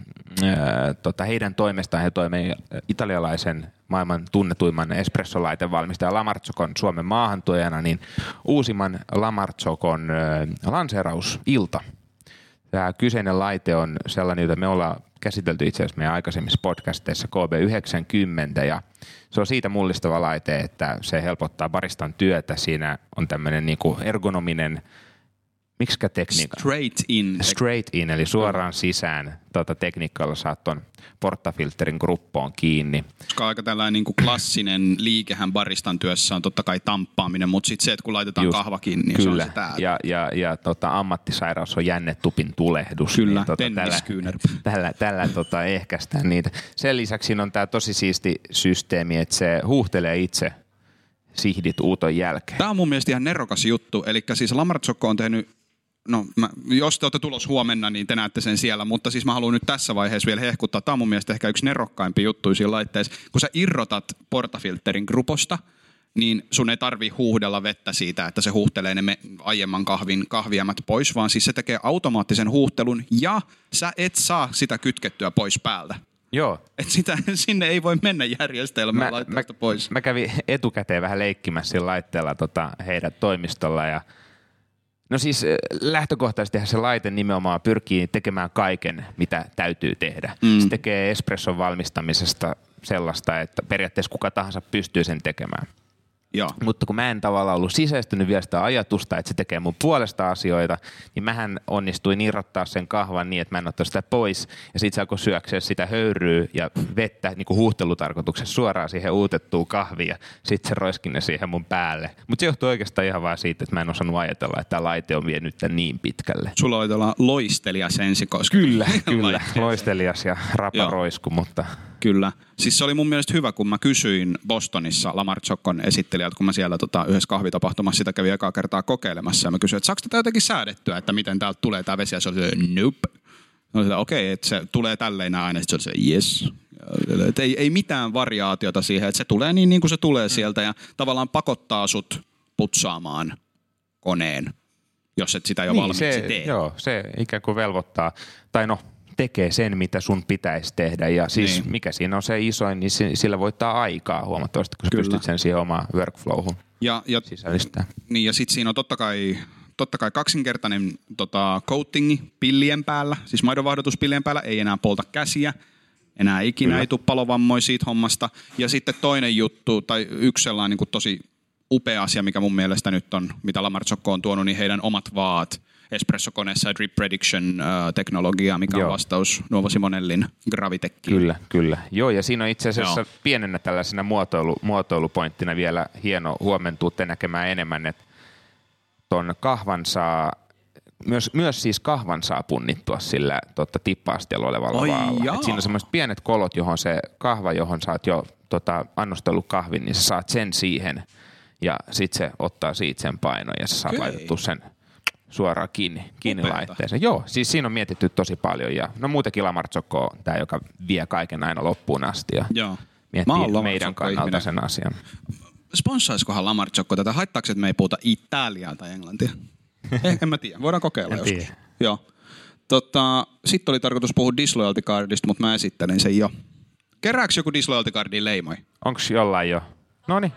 tota, heidän toimestaan he toimii italialaisen maailman tunnetuimman espressolaitevalmistaja Lamartsokon Suomen maahantuojana, niin uusimman Lamartsokon äh, lanseerausilta – Tämä kyseinen laite on sellainen, jota me ollaan käsitelty itse asiassa meidän aikaisemmissa podcasteissa KB90 ja se on siitä mullistava laite, että se helpottaa baristan työtä. Siinä on tämmöinen niin kuin ergonominen Miksikä tekniikka? Straight in. Straight in, eli suoraan sisään tuota, tekniikalla saat tuon portafilterin gruppoon kiinni. Koska aika tällainen niin kuin klassinen liikehän baristan työssä on totta kai tamppaaminen, mutta sitten se, että kun laitetaan Just, kahva kiinni, niin Kyllä, se on se täällä. ja, ja, ja tota, ammattisairaus on jännetupin tulehdus. Kyllä, niin, tota, tällä, tällä, tällä tota, ehkäistään niitä. Sen lisäksi siinä on tämä tosi siisti systeemi, että se huuhtelee itse sihdit uuton jälkeen. Tämä on mun mielestä ihan nerokas juttu. Eli siis Lamartsokko on tehnyt, no mä, jos te olette tulos huomenna, niin te näette sen siellä. Mutta siis mä haluan nyt tässä vaiheessa vielä hehkuttaa. Tämä on mun mielestä ehkä yksi nerokkaimpi juttu siinä laitteessa. Kun sä irrotat portafilterin gruposta, niin sun ei tarvi huuhdella vettä siitä, että se huuhtelee ne aiemman kahvin kahviamat pois, vaan siis se tekee automaattisen huuhtelun ja sä et saa sitä kytkettyä pois päältä. Joo. Et sitä, sinne ei voi mennä järjestelmään laitteesta pois. Mä kävin etukäteen vähän leikkimässä sillä laitteella tota, heidän toimistolla ja No siis äh, lähtökohtaisesti se laite nimenomaan pyrkii tekemään kaiken, mitä täytyy tehdä. Mm. Se tekee espresson valmistamisesta sellaista, että periaatteessa kuka tahansa pystyy sen tekemään. Joo. Mutta kun mä en tavallaan ollut sisäistynyt vielä sitä ajatusta, että se tekee mun puolesta asioita, niin mähän onnistuin irrottaa sen kahvan niin, että mä en ottaa sitä pois. Ja sit se alkoi syökseä sitä höyryä ja vettä niin kuin huuhtelutarkoituksessa suoraan siihen uutettuun kahviin ja sit se roiskin ne siihen mun päälle. Mutta se johtuu oikeastaan ihan vaan siitä, että mä en osannut ajatella, että tämä laite on vienyt tän niin pitkälle. Sulla oli tuolla loistelija sensi, koska Kyllä, kyllä. Loistelias ja raparoisku, mutta Kyllä. Siis se oli mun mielestä hyvä, kun mä kysyin Bostonissa Lamar Chokkon esittelijältä, kun mä siellä tota, yhdessä kahvitapahtumassa sitä kävin ekaa kertaa kokeilemassa. Ja mä kysyin, että saako tätä jotenkin säädettyä, että miten täältä tulee tämä vesi. Ja se oli se, nope. Olin, okei, okay, että se tulee tälleen aina. Sitten se oli se, yes. Et ei, ei mitään variaatiota siihen, että se tulee niin, niin kuin se tulee sieltä ja tavallaan pakottaa sut putsaamaan koneen, jos et sitä jo valmiiksi Niin, se, tee. Joo, se ikään kuin velvoittaa, tai no tekee sen, mitä sun pitäisi tehdä. Ja siis Niin. mikä siinä on se isoin, niin si- sillä voittaa aikaa huomattavasti, kun sä Kyllä. pystyt sen siihen omaan workflowhun Ja, ja sisällistämään. Niin ja sitten siinä on totta kai, totta kai kaksinkertainen tota, coatingi pillien päällä, siis maidonvaihdotus pillien päällä, ei enää polta käsiä, enää ikinä Kyllä. ei tule palovammoja siitä hommasta. Ja sitten toinen juttu, tai yksi sellainen niin kuin tosi upea asia, mikä mun mielestä nyt on, mitä Lamartsokko on tuonut, niin heidän omat vaat espressokoneessa drip prediction äh, teknologia, mikä Joo. on vastaus Nuovo Simonellin Gravitekkiin. Kyllä, kyllä. Joo, ja siinä on itse asiassa Joo. Pienenä tällaisena muotoilu, muotoilupointtina vielä hieno huomentuutte näkemään enemmän, että ton kahvan saa, myös, myös siis kahvan saa punnittua sillä totta, tippa-asteella olevalla Oi vaalla. Et siinä on semmoiset pienet kolot, johon se kahva, johon saat jo tota, annostellut kahvin, niin sä saat sen siihen ja sit se ottaa siitä sen painon ja sä saat Okei. laitettua sen suoraan kiinni, kiinni laitteeseen. Joo, siis siinä on mietitty tosi paljon ja no muutenkin Lamartsokko on tämä, joka vie kaiken aina loppuun asti ja Joo. Miettii meidän kannalta sen asian. Sponssaiskohan Lamartsokko tätä? Haittaako, että me ei puhuta italiaa tai englantia? Eh, en mä tiedä. Voidaan kokeilla En joskus. tiedä. Joo. Tota, Sitten oli tarkoitus puhua disloyalty cardista, mutta mä esittelin sen jo. Kerääkö joku disloyalty cardin leimoi? Onko jollain jo? No niin,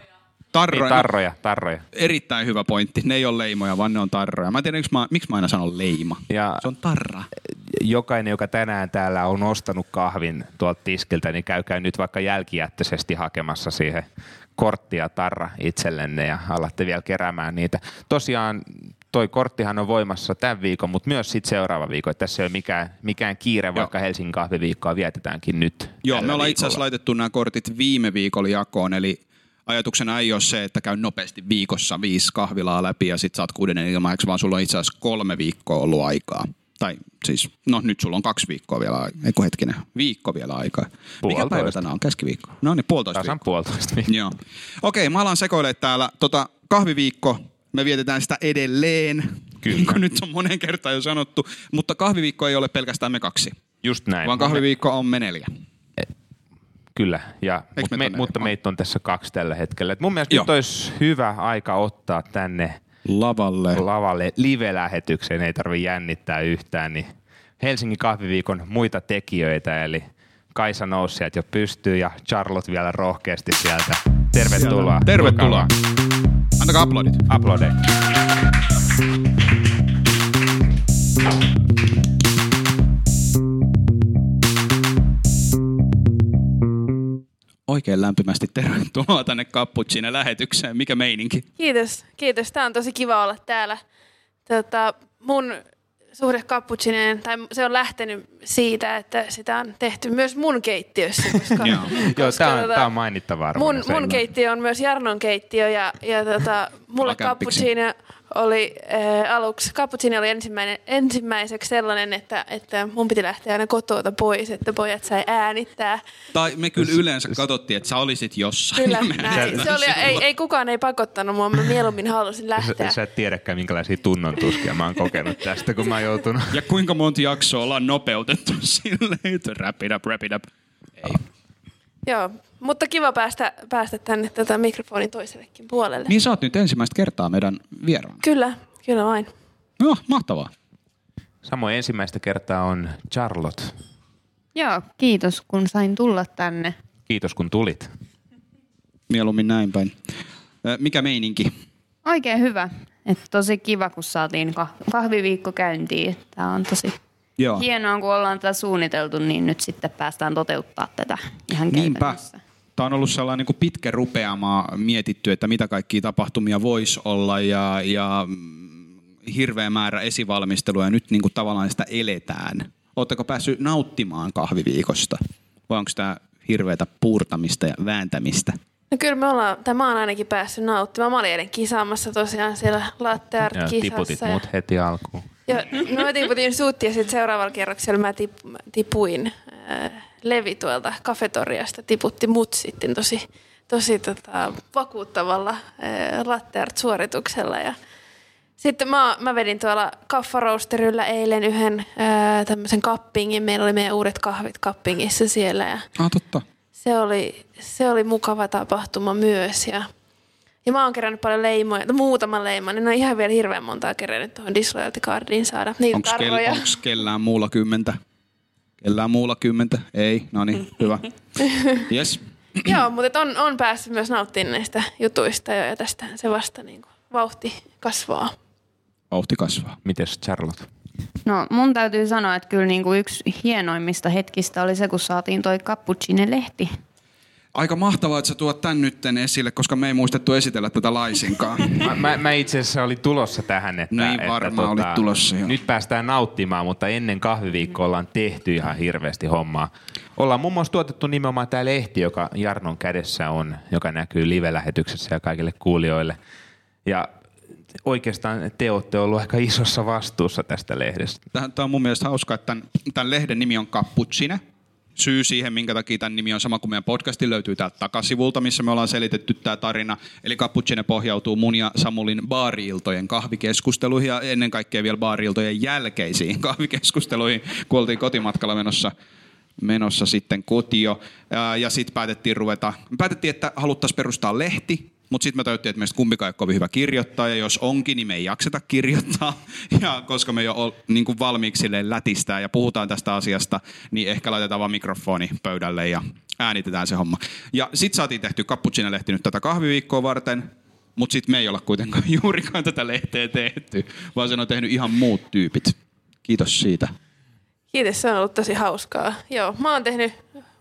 Tarroja. tarroja, tarroja. Erittäin hyvä pointti. Ne ei ole leimoja, vaan ne on tarroja. Mä en tiedä, miksi mä, miksi mä aina sanon leima. Ja Se on tarra. jokainen, joka tänään täällä on ostanut kahvin tuolta tiskiltä, niin käykää nyt vaikka jälkijättöisesti hakemassa siihen korttia tarra itsellenne ja alatte vielä keräämään niitä. Tosiaan toi korttihan on voimassa tämän viikon, mutta myös sitten seuraava viikon. Että Tässä ei ole mikään, mikään kiire, vaikka Helsingin kahviviikkoa vietetäänkin nyt. Joo, me ollaan itse asiassa laitettu nämä kortit viime viikolla jakoon, eli ajatuksena ei ole se, että käy nopeasti viikossa viisi kahvilaa läpi ja sit saat kuudennen ilmaiseksi, vaan sulla on itse asiassa kolme viikkoa ollut aikaa. Tai siis, no nyt sulla on kaksi viikkoa vielä aikaa. Eikö hetkinen, viikko vielä aikaa. Mikä päivä tänään on? Keskiviikko. No niin, puolitoista Tasan viikkoa. puolitoista viikkoa. Joo. Okei, mä alan sekoilemaan täällä. Tota, kahviviikko, me vietetään sitä edelleen. Kyllä. Niin kuin nyt on monen kertaan jo sanottu. Mutta kahviviikko ei ole pelkästään me kaksi, Just näin. vaan kahviviikko on me neljä. Kyllä, ja, mut me, mutta meitä on tässä kaksi tällä hetkellä. Et mun mielestä Joo. nyt olisi hyvä aika ottaa tänne Lavalle. lavalle live-lähetykseen, ei tarvi jännittää yhtään, niin Helsingin kahviviikon muita tekijöitä, eli Kaisa nousi jo pystyy ja Charlotte vielä rohkeasti sieltä. Tervetuloa. Tervetuloa. Tulkaa Antakaa aplodit. vaan. Oikein lämpimästi tervetuloa tänne Cappuccine lähetykseen. Mikä meininki? Kiitos, kiitos. Tämä on tosi kiva olla täällä. Tota, mun suhde cappuccineen, tai se on lähtenyt siitä, että sitä on tehty myös mun keittiössä. Koska, Joo. Joo, koska tämä on, tota, tää on mainittava mun, mun keittiö on myös Jarnon keittiö ja, ja tota, mulle Alakämppiksi. Oli äh, aluksi, cappuccino oli ensimmäinen, ensimmäiseksi sellainen, että, että mun piti lähteä aina kotoa pois, että pojat sai äänittää. Tai me kyllä yleensä katsottiin, että sä olisit jossain. Kyllä, näin. Se oli, ei, silloin. ei kukaan ei pakottanut mua, mä mieluummin halusin lähteä. Sä, sä et tiedäkään, minkälaisia tunnontuskia mä oon kokenut tästä, kun mä oon joutunut. Ja kuinka monta jaksoa ollaan nopeutettu silleen, että wrap it up, wrap it up. Ei. Joo, mutta kiva päästä, päästä tänne tätä mikrofonin toisellekin puolelle. Niin sä oot nyt ensimmäistä kertaa meidän vieraan. Kyllä, kyllä vain. No, mahtavaa. Samoin ensimmäistä kertaa on Charlotte. Joo, kiitos kun sain tulla tänne. Kiitos kun tulit. Mieluummin näin päin. Mikä meininki? Oikein hyvä. Et tosi kiva, kun saatiin kah- kahviviikko käyntiin. Tämä on tosi Joo. hienoa, kun ollaan tätä suunniteltu, niin nyt sitten päästään toteuttaa tätä ihan Niinpä. käytännössä. Tämä on ollut sellainen niin kuin pitkä rupeama mietitty, että mitä kaikkia tapahtumia voisi olla ja, ja hirveä määrä esivalmistelua ja nyt niin kuin tavallaan sitä eletään. Oletteko päässyt nauttimaan kahviviikosta vai onko tämä hirveätä puurtamista ja vääntämistä? No kyllä me ollaan, tai mä oon ainakin päässyt nauttimaan. Mä olin eilen kisaamassa tosiaan siellä latte art Ja tiputit kisassa. mut heti alkuun. Ja, no mä tiputin sut ja sitten seuraavalla kierroksella mä tip, mä tipuin äh, Levi tuolta kafetoriasta tiputti mut sitten tosi, tosi tota, vakuuttavalla äh, latte art suorituksella ja sitten mä, mä vedin tuolla kaffaroosterillä eilen yhden äh, tämmöisen kappingin. Meillä oli meidän uudet kahvit kappingissa siellä ja Ah, totta. se oli, se oli mukava tapahtuma myös. Ja, ja mä oon kerännyt paljon leimoja, no, muutaman leiman, niin ne on ihan vielä hirveän montaa kerännyt tuohon disloyalty cardiin saada. Niitä Onko tarroja. kel, kellään muulla kymmentä? Kellään muulla kymmentä? Ei, no niin, hyvä. Yes. Joo, mutta on, on päässyt myös nauttimaan näistä jutuista jo, ja tästähän se vasta niin kuin, vauhti kasvaa. Vauhti kasvaa. Mites Charlotte? No mun täytyy sanoa, että kyllä niinku yksi hienoimmista hetkistä oli se, kun saatiin toi Cappuccine-lehti. Aika mahtavaa, että sä tuot tän nytten esille, koska me ei muistettu esitellä tätä laisinkaan. Mä, mä, mä itse asiassa olin tulossa tähän, että, Niin että varmaan olit tulossa, joo. nyt päästään nauttimaan, mutta ennen kahviviikkoa ollaan tehty ihan hirveästi hommaa. Ollaan muun muassa tuotettu nimenomaan tämä lehti, joka Jarnon kädessä on, joka näkyy live-lähetyksessä ja kaikille kuulijoille. Ja oikeastaan te olette ollut aika isossa vastuussa tästä lehdestä. Tämä on mun mielestä hauskaa, että tämän, tämän lehden nimi on Cappuccine. Syy siihen, minkä takia tämän nimi on sama kuin meidän podcasti, löytyy täältä takasivulta, missä me ollaan selitetty tämä tarina. Eli Cappuccine pohjautuu mun ja Samulin baariiltojen kahvikeskusteluihin ja ennen kaikkea vielä baariiltojen jälkeisiin kahvikeskusteluihin, kun oltiin kotimatkalla menossa menossa sitten kotio. Ja, sitten päätettiin ruveta, päätettiin, että haluttaisiin perustaa lehti, mutta sitten me tajuttiin, että meistä kumpikaan ei ole kovin hyvä kirjoittaa, ja jos onkin, niin me ei jakseta kirjoittaa. Ja koska me jo ol, niin kuin valmiiksi lätistää ja puhutaan tästä asiasta, niin ehkä laitetaan vaan mikrofoni pöydälle ja äänitetään se homma. Ja sitten saatiin tehty Cappuccino-lehti nyt tätä kahviviikkoa varten, mutta sitten me ei olla kuitenkaan juurikaan tätä lehteä tehty, vaan sen on tehnyt ihan muut tyypit. Kiitos siitä. Kiitos, se on ollut tosi hauskaa. Joo, mä oon tehnyt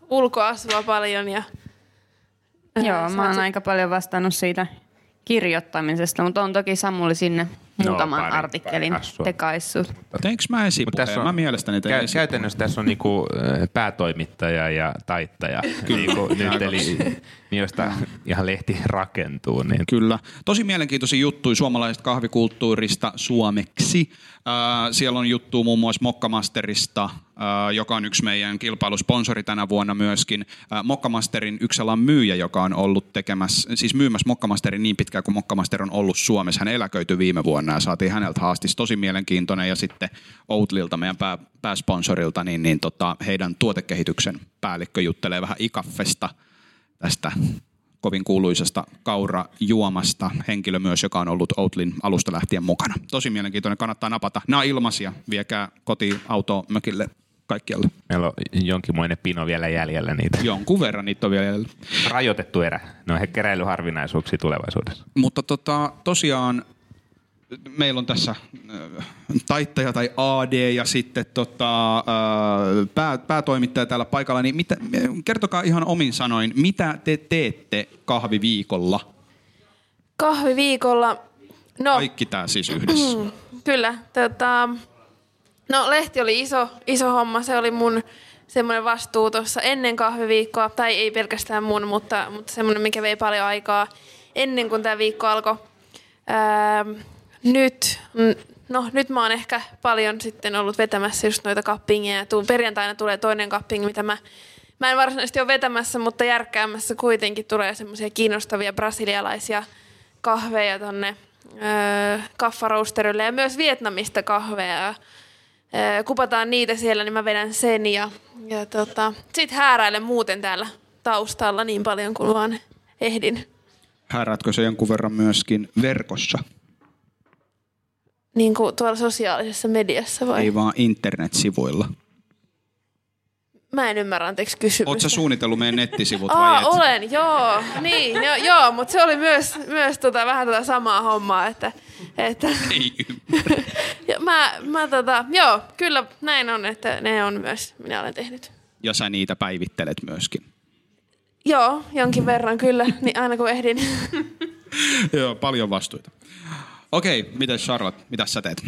ulkoasua paljon ja... Joo, sä mä oon sit- aika paljon vastannut siitä kirjoittamisesta, mutta on toki Samuli sinne muutaman pari- artikkelin tekaissut. Teinkö mä esipuheen? Mä mielestäni tein kä- esipuheen. Käytännössä tässä on niinku äh, päätoimittaja ja taittaja, niinku nyt, eli niin josta ihan lehti rakentuu. Niin Kyllä. Tosi mielenkiintoisia juttuja suomalaisesta kahvikulttuurista suomeksi. Äh, siellä on juttu muun muassa Mokkamasterista, äh, joka on yksi meidän kilpailusponsori tänä vuonna myöskin. Äh, Mokkamasterin yksi alan myyjä, joka on ollut tekemässä, siis myymässä Mokkamasterin niin pitkään kuin Mokkamaster on ollut Suomessa. Hän eläköityi viime vuonna ja saatiin häneltä haastis tosi mielenkiintoinen. Ja sitten Outlilta, meidän pää, pääsponsorilta, niin, niin tota, heidän tuotekehityksen päällikkö juttelee vähän ikaffesta tästä kovin kuuluisesta kaurajuomasta. Henkilö myös, joka on ollut Outlin alusta lähtien mukana. Tosi mielenkiintoinen, kannattaa napata. Nämä on ilmaisia, viekää koti auto mökille kaikkialle. meillä on jonkinmoinen pino vielä jäljellä niitä. Jonkun verran niitä on vielä jäljellä. Rajoitettu erä. Ne on keräilyharvinaisuuksia tulevaisuudessa. Mutta tota, tosiaan meillä on tässä äh, taittaja tai AD ja sitten tota, äh, pää, päätoimittaja täällä paikalla. Niin mitä, kertokaa ihan omin sanoin, mitä te teette kahviviikolla? Kahviviikolla, no Kaikki tämä siis yhdessä. kyllä. Tota, no lehti oli iso, iso homma. Se oli mun semmoinen vastuu tuossa ennen kahviviikkoa. Tai ei pelkästään mun, mutta, mutta semmoinen, mikä vei paljon aikaa ennen kuin tämä viikko alkoi. Öö, nyt, no nyt mä oon ehkä paljon sitten ollut vetämässä just noita kappingeja. Perjantaina tulee toinen kapping, mitä mä, mä en varsinaisesti ole vetämässä, mutta järkkäämässä kuitenkin tulee semmoisia kiinnostavia brasilialaisia kahveja tonne öö, kaffarousterille ja myös Vietnamista kahveja. Öö, kupataan niitä siellä, niin mä vedän sen ja, ja tota, sit hääräilen muuten täällä taustalla niin paljon kuin vaan ehdin. Hääräätkö se jonkun verran myöskin verkossa? Niin kuin tuolla sosiaalisessa mediassa vai? Ei vaan internetsivuilla. Mä en ymmärrä, anteeksi kysymystä. Oletko suunnitellut meidän nettisivut Aa, vai et? olen, joo. Niin, jo, joo, mutta se oli myös, myös tota, vähän tota samaa hommaa, että, että Ei ymmärrä. ja mä, mä tota, joo, kyllä näin on, että ne on myös, minä olen tehnyt. Ja sä niitä päivittelet myöskin. Joo, jonkin verran kyllä, niin aina kun ehdin. Joo, paljon vastuita. Okei, miten Charlotte, mitä sä teet?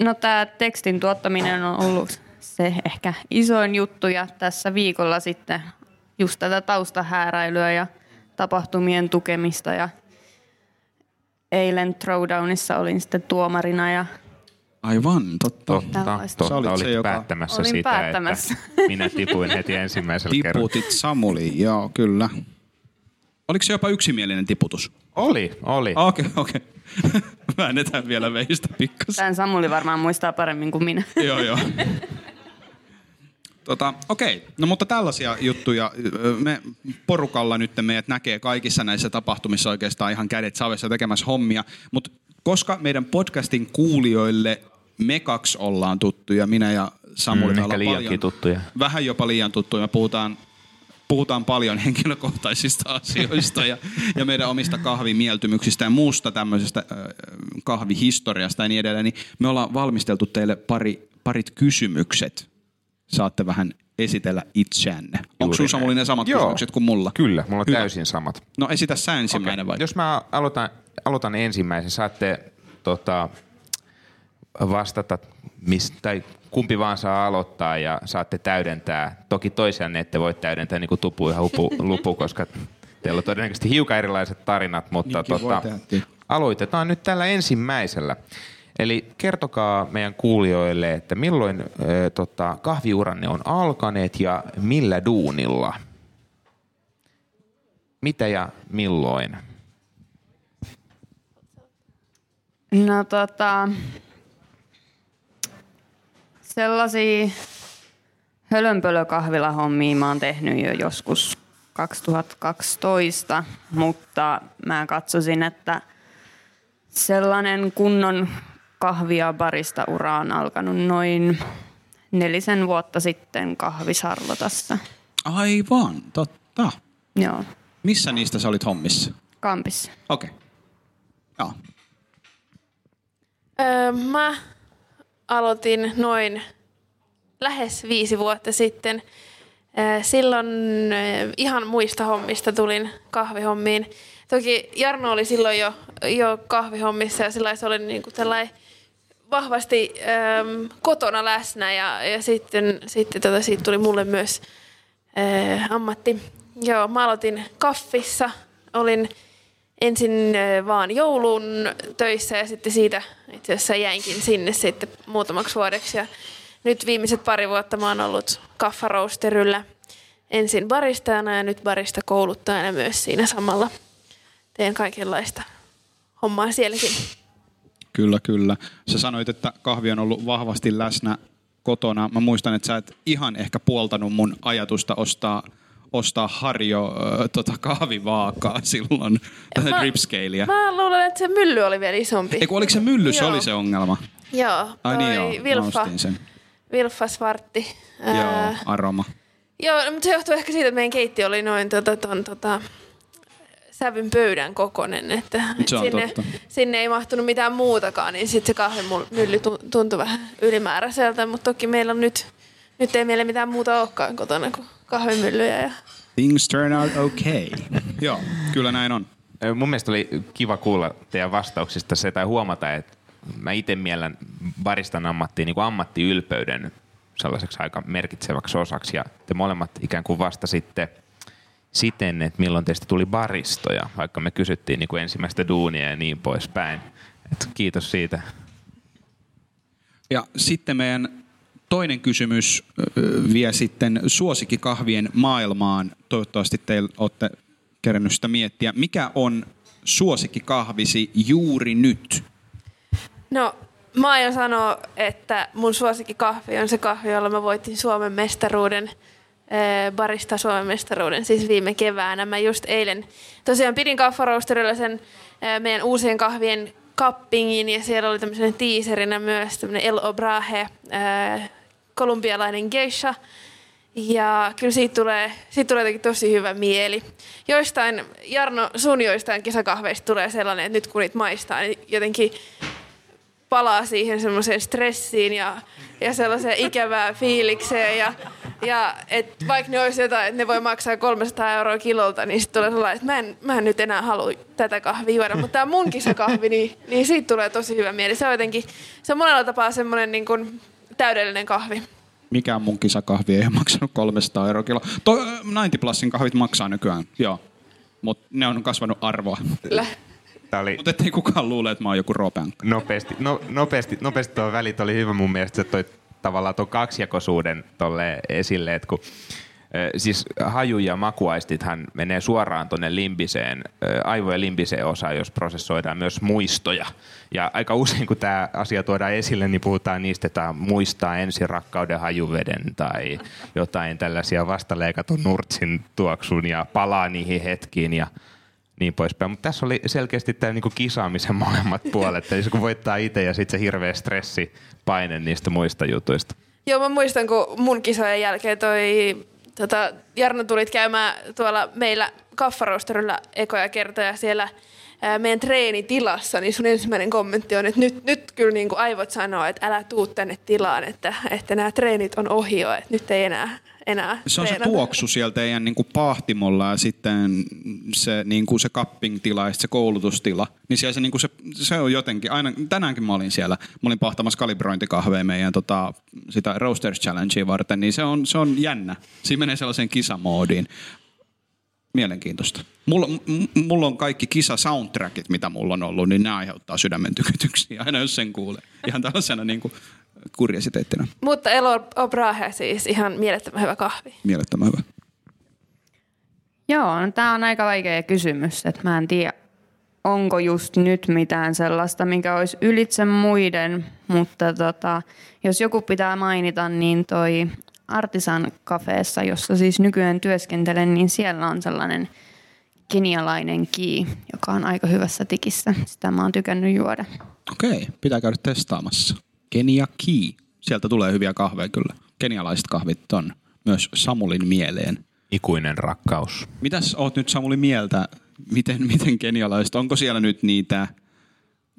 No tämä tekstin tuottaminen on ollut se ehkä isoin juttu ja tässä viikolla sitten just tätä taustahääräilyä ja tapahtumien tukemista ja eilen Throwdownissa olin sitten tuomarina ja Aivan, totta. Totta, Tällaista. Sä totta. olit se, Olit joka- päättämässä Olin sitä, päättämässä. että minä tipuin heti ensimmäisellä kerralla. Tiputit Samuliin, joo, kyllä. Oliko se jopa yksimielinen tiputus? Oli, oli. Okei, okei. Väännetään vielä veistä pikkasen. tämän Samuli varmaan muistaa paremmin kuin minä. joo, joo. Tota, okei, no mutta tällaisia juttuja me porukalla nyt meidät näkee kaikissa näissä tapahtumissa oikeastaan ihan kädet savessa tekemässä hommia, mutta koska meidän podcastin kuulijoille me kaksi ollaan tuttuja, minä ja Samuli, Mm, paljon, tuttuja. Vähän jopa liian tuttuja, me puhutaan puhutaan paljon henkilökohtaisista asioista ja, ja meidän omista kahvimieltymyksistä ja muusta tämmöisestä äh, kahvihistoriasta ja niin edelleen, niin me ollaan valmisteltu teille pari, parit kysymykset. Saatte vähän esitellä itseänne. Onko sun Samuli ne samat Joo. kysymykset kuin mulla? Kyllä, mulla on Hyvä. täysin samat. No esitä sä ensimmäinen okay. vai? Jos mä aloitan, aloitan ensimmäisen, saatte tota, vastata, mis, tai kumpi vaan saa aloittaa ja saatte täydentää. Toki toisianne ette voi täydentää niin kuin tupu ja hupu, lupu, koska teillä on todennäköisesti hiukan erilaiset tarinat, mutta tota, aloitetaan nyt tällä ensimmäisellä. Eli kertokaa meidän kuulijoille, että milloin ö, tota, kahviuranne on alkaneet ja millä duunilla? Mitä ja milloin? No tota, sellaisia hölönpölökahvilahommia mä oon tehnyt jo joskus 2012, mutta mä katsoisin, että sellainen kunnon kahvia barista ura on alkanut noin nelisen vuotta sitten kahvisarlotassa. Aivan, totta. Joo, Missä niistä sä olit hommissa? kampissa. Okei. Okay. Joo. Öö, mä aloitin noin lähes viisi vuotta sitten. Öö, Silloin öö, ihan muista hommista tulin kahvihommiin. Toki Jarno oli silloin jo, jo kahvihommissa ja sillä se oli niin kuin tällainen vahvasti äm, kotona läsnä ja, ja sitten, sitten tota, siitä tuli mulle myös ää, ammatti. Joo, mä aloitin kaffissa. Olin ensin vaan joulun töissä ja sitten siitä itse asiassa jäinkin sinne sitten muutamaksi vuodeksi. Ja nyt viimeiset pari vuotta mä oon ollut kaffarousterillä ensin baristajana ja nyt barista kouluttajana myös siinä samalla. Teen kaikenlaista hommaa sielläkin. Kyllä, kyllä. Sä sanoit, että kahvi on ollut vahvasti läsnä kotona. Mä muistan, että sä et ihan ehkä puoltanut mun ajatusta ostaa, ostaa Harjo äh, tota kahvivaakaa silloin, tätä dripscaleä. Mä luulen, että se mylly oli vielä isompi. Eiku, oliko se mylly, se oli se ongelma? Joo, Ai niin joo, Vilfa, sen. Vilfa Svartti. Joo, aroma. joo, no, mutta se johtuu ehkä siitä, että meidän keitti oli noin tota, ton, tota, sävyn pöydän kokonen, että on sinne, totta. sinne ei mahtunut mitään muutakaan, niin sitten se kahvimylly tu- tuntui vähän ylimääräiseltä, mutta toki meillä on nyt, nyt ei meillä mitään muuta olekaan kotona kuin kahvimyllyjä ja Things turn out okay. Joo, kyllä näin on. Mun mielestä oli kiva kuulla teidän vastauksista se tai huomata, että mä itse mielen baristan ammattiin niin kuin ammattiylpeyden sellaiseksi aika merkitseväksi osaksi ja te molemmat ikään kuin vastasitte siten, että milloin teistä tuli baristoja, vaikka me kysyttiin niin kuin ensimmäistä duunia ja niin poispäin. Et kiitos siitä. Ja sitten meidän toinen kysymys vie sitten suosikkikahvien maailmaan. Toivottavasti teillä olette kerännyt sitä miettiä. Mikä on suosikkikahvisi juuri nyt? No, mä aion sanoa, että mun suosikkikahvi on se kahvi, jolla mä voitin Suomen mestaruuden, barista Suomen mestaruuden, siis viime keväänä. Mä just eilen tosiaan pidin kaffaroosterilla sen meidän uusien kahvien kappingin ja siellä oli tämmöisen tiiserinä myös tämmöinen El Obrahe, kolumbialainen geisha. Ja kyllä siitä tulee, siitä tulee jotenkin tosi hyvä mieli. Joistain, Jarno, sun joistain kisakahveista tulee sellainen, että nyt kun niitä maistaa, niin jotenkin palaa siihen semmoiseen stressiin ja, ja sellaiseen ikävään fiilikseen. Ja, ja et vaikka ne olisi jotain, että ne voi maksaa 300 euroa kilolta, niin sitten tulee sellainen, että mä en, mä en nyt enää halua tätä kahvia juoda. Mutta tämä mun kisakahvi, niin, niin siitä tulee tosi hyvä mieli. Se on jotenkin, se on monella tapaa semmoinen niin kuin täydellinen kahvi. Mikään mun kisakahvi ei ole maksanut 300 euroa kilo. To, 90 Plusin kahvit maksaa nykyään, joo. Mutta ne on kasvanut arvoa. Kyllä. Oli Mutta ettei kukaan luule, että mä oon joku ropeankka. nopeasti, no, nopeasti, nopeasti tuo välit oli hyvä mun mielestä, että toi tavallaan tuon kaksijakoisuuden tolle esille, että kun Siis haju- ja makuaistithan menee suoraan tuonne limbiseen, aivojen limbiseen osaan, jos prosessoidaan myös muistoja. Ja aika usein, kun tämä asia tuodaan esille, niin puhutaan niistä, että muistaa ensin rakkauden hajuveden tai jotain tällaisia vastaleikatun nurtsin tuoksun ja palaa niihin hetkiin. Ja niin poispäin. Mutta tässä oli selkeästi tämä niinku kisaamisen molemmat puolet. Eli se kun voittaa itse ja sitten se hirveä stressi, paine niistä muista jutuista. Joo, mä muistan, kun mun kisojen jälkeen toi tota, Jarno tulit käymään tuolla meillä kaffaroosterilla ekoja kertoja siellä ää, meidän treenitilassa, niin sun ensimmäinen kommentti on, että nyt, nyt kyllä niin kuin aivot sanoo, että älä tuu tänne tilaan, että, että nämä treenit on ohi jo, että nyt ei enää, enää Se on se tuoksu siellä teidän niin kuin pahtimolla ja sitten se, niin kuin se cupping-tila ja se koulutustila. Niin siellä se, niin kuin se, se on jotenkin, aina, tänäänkin mä olin siellä, mä olin pahtamassa kalibrointikahveja meidän tota, sitä Roasters Challengea varten, niin se on, se on jännä. Siinä menee sellaiseen kisamoodiin. Mielenkiintoista. Mulla, m- mulla on kaikki kisa-soundtrackit, mitä mulla on ollut, niin ne aiheuttaa sydämen tykytyksiä, aina jos sen kuulee. Ihan tällaisena niin kuin kuriositeettina. Mutta Elo Obrahe siis ihan mielettömän hyvä kahvi. Mielettömän hyvä. Joo, no tämä on aika vaikea kysymys, että mä en tiedä, onko just nyt mitään sellaista, mikä olisi ylitse muiden, mutta tota, jos joku pitää mainita, niin toi Artisan kafeessa, jossa siis nykyään työskentelen, niin siellä on sellainen kenialainen kii, joka on aika hyvässä tikissä. Sitä mä oon tykännyt juoda. Okei, pitää käydä testaamassa. Kenia Key. Sieltä tulee hyviä kahveja kyllä. Kenialaiset kahvit on myös Samulin mieleen. Ikuinen rakkaus. Mitäs oot nyt Samuli mieltä? Miten, miten kenialaiset? Onko siellä nyt niitä,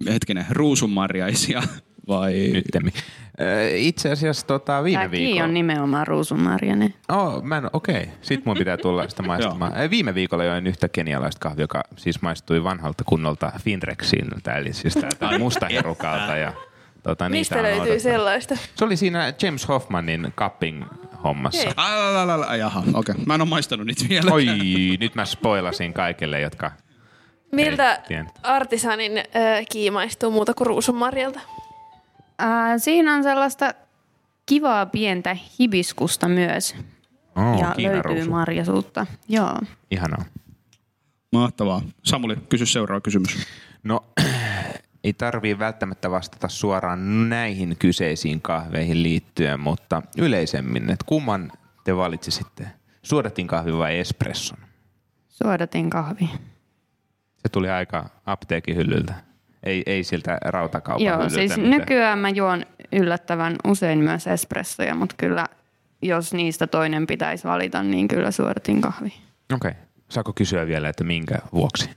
hetkinen, ruusunmarjaisia vai? Nyttemmin. Itse asiassa tota, viime Tämä viikolla... on nimenomaan ruusunmarjainen. Oh, mä en, okei. Okay. Sitten mun pitää tulla sitä maistamaan. Viime viikolla join yhtä kenialaista kahvia, joka siis maistui vanhalta kunnolta Finrexiltä, eli siis täältä mustaherukalta. Ja, tota, niitä Mistä on löytyy odottanut. sellaista? Se oli siinä James Hoffmanin cupping hommassa. Okei. Jaha, okei. Mä en ole maistanut niitä vielä. Oi, nyt mä spoilasin kaikille, jotka... Miltä. Artisanin äh, kii maistuu muuta kuin ruusunmarjalta? Ää, siinä on sellaista kivaa pientä hibiskusta myös. Oh, ja Kiinan löytyy ruusu. marjasuutta. Joo. Ihanaa. Mahtavaa. Samuli, kysy seuraava kysymys. No, ei tarvii välttämättä vastata suoraan näihin kyseisiin kahveihin liittyen, mutta yleisemmin, että kumman te valitsisitte? Suodatin kahvi vai espresson? Suodatin kahvi. Se tuli aika apteekin hyllyltä. Ei, ei siltä rautakaupan Joo, hyllyltä. siis nykyään mä juon yllättävän usein myös espressoja, mutta kyllä jos niistä toinen pitäisi valita, niin kyllä suodatin kahvi. Okei. Okay. Saako kysyä vielä, että minkä vuoksi?